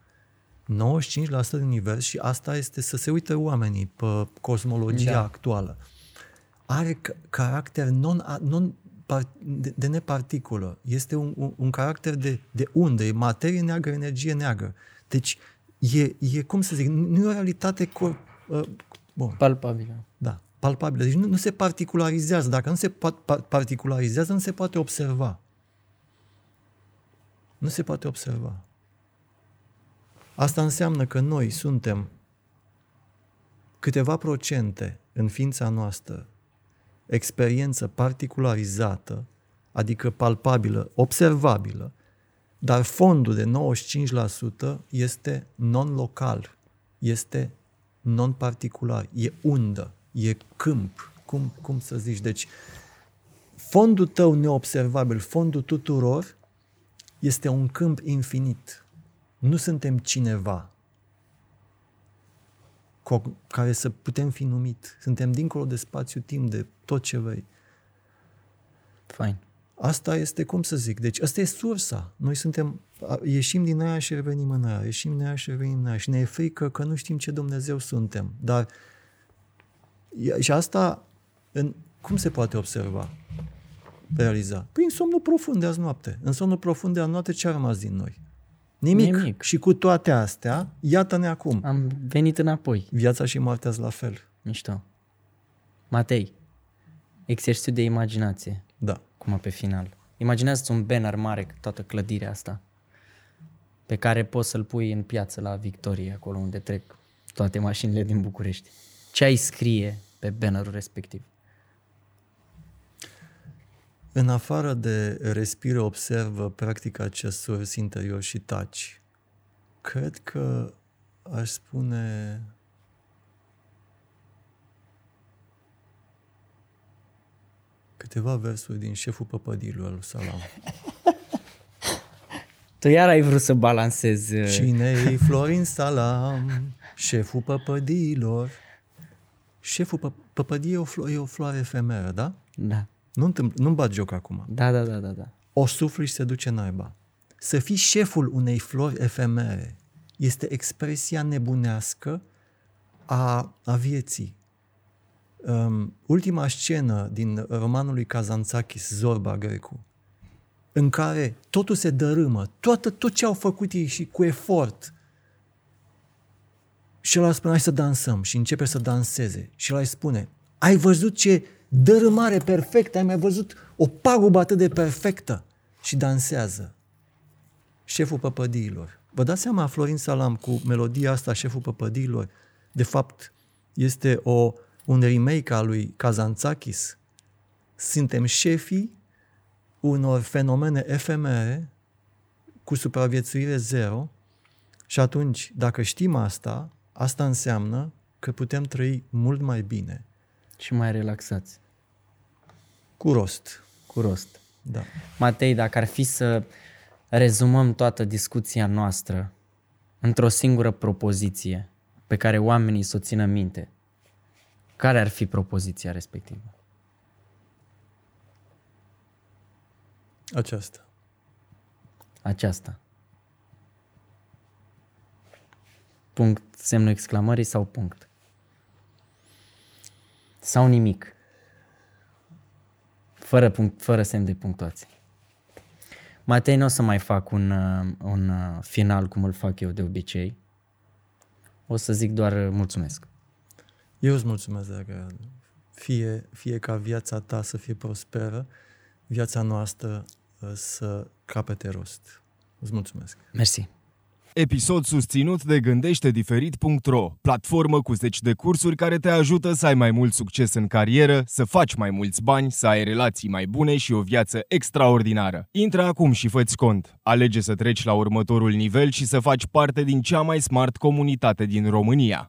95% din univers și asta este să se uită oamenii pe cosmologia Da. actuală. Are ca- caracter non, non de, de neparticulă. Este un, un, un caracter de, de undă, e materie neagră, energie neagră. Deci e, e cum să zic, nu e o realitate cor, uh, bun, Palpabilă. da, palpabilă. Deci nu, nu se particularizează. Dacă nu se pa- pa- particularizează, nu se poate observa. Nu se poate observa. Asta înseamnă că noi suntem câteva procente în ființa noastră experiență particularizată, adică palpabilă, observabilă, dar fondul de 95% este non-local, este non-particular, e undă, e câmp, cum, cum să zici. Deci, fondul tău neobservabil, fondul tuturor, este un câmp infinit. Nu suntem cineva cu care să putem fi numit. Suntem dincolo de spațiu-timp, de tot ce vrei. Fain. Asta este, cum să zic, deci asta e sursa. Noi suntem, a- ieșim din aia și revenim în aia, ieșim din aia și revenim în aia și ne e frică că nu știm ce Dumnezeu suntem. Dar e- și asta, în, cum se poate observa, realiza? Prin somnul profund de azi noapte. În somnul profund de azi noapte ce a rămas din noi? Nimic. Nimic. Și cu toate astea, iată-ne acum. Am venit înapoi. Viața și moartea sunt la fel. Mișto. Matei, exercițiu de imaginație, Da. cum pe final. Imaginează-ți un banner mare, cu toată clădirea asta, pe care poți să-l pui în piață la Victorie, acolo unde trec toate mașinile din București. Ce ai scrie pe bannerul respectiv? În afară de respiră, observă, practică acest surs interior și taci. Cred că aș spune câteva versuri din șeful păpădilului al lui Salam. Tu iar ai vrut să balancezi... uh, Cine-i Florin Salam, șeful păpădilor? Șeful pă- păpădii e o, flo- e o floare efemeră, da? Da. Nu întâmpl- nu-mi bat joc acum. Da, da, da, da, da. o sufli și se duce naiba. Să fii șeful unei flori efemere este expresia nebunească a, a vieții. Um, ultima scenă din romanul lui Kazantzakis, Zorba Grecu, în care totul se dărâmă, toată, tot ce au făcut ei și cu efort, și el spune, hai să dansăm și începe să danseze. Și el spune, ai văzut ce dărâmare perfectă, ai mai văzut o pagubă atât de perfectă? Și dansează. Șeful păpădiilor. Vă dați seama, Florin Salam, cu melodia asta, Șeful păpădiilor, de fapt, este o, un remake al lui Kazantzakis. Suntem șefii unor fenomene efemere cu supraviețuire zero și atunci, dacă știm asta, asta înseamnă că putem trăi mult mai bine. Și mai relaxați. Cu rost. Cu rost. Da. Matei, dacă ar fi să rezumăm toată discuția noastră într-o singură propoziție pe care oamenii să o țină minte, care ar fi propoziția respectivă? Aceasta. Aceasta. Punct, semnul exclamării sau punct? Sau nimic? Fără, punct, fără semn de punctuație. Matei, nu o să mai fac un, uh, un uh, final cum îl fac eu de obicei. O să zic doar uh, mulțumesc. Eu îți mulțumesc, dragă. Fie, fie ca viața ta să fie prosperă, viața noastră să capete rost. Îți mulțumesc. Mersi. Episod susținut de gândește-diferit.ro, platformă cu zeci de cursuri care te ajută să ai mai mult succes în carieră, să faci mai mulți bani, să ai relații mai bune și o viață extraordinară. Intră acum și fă cont. Alege să treci la următorul nivel și să faci parte din cea mai smart comunitate din România.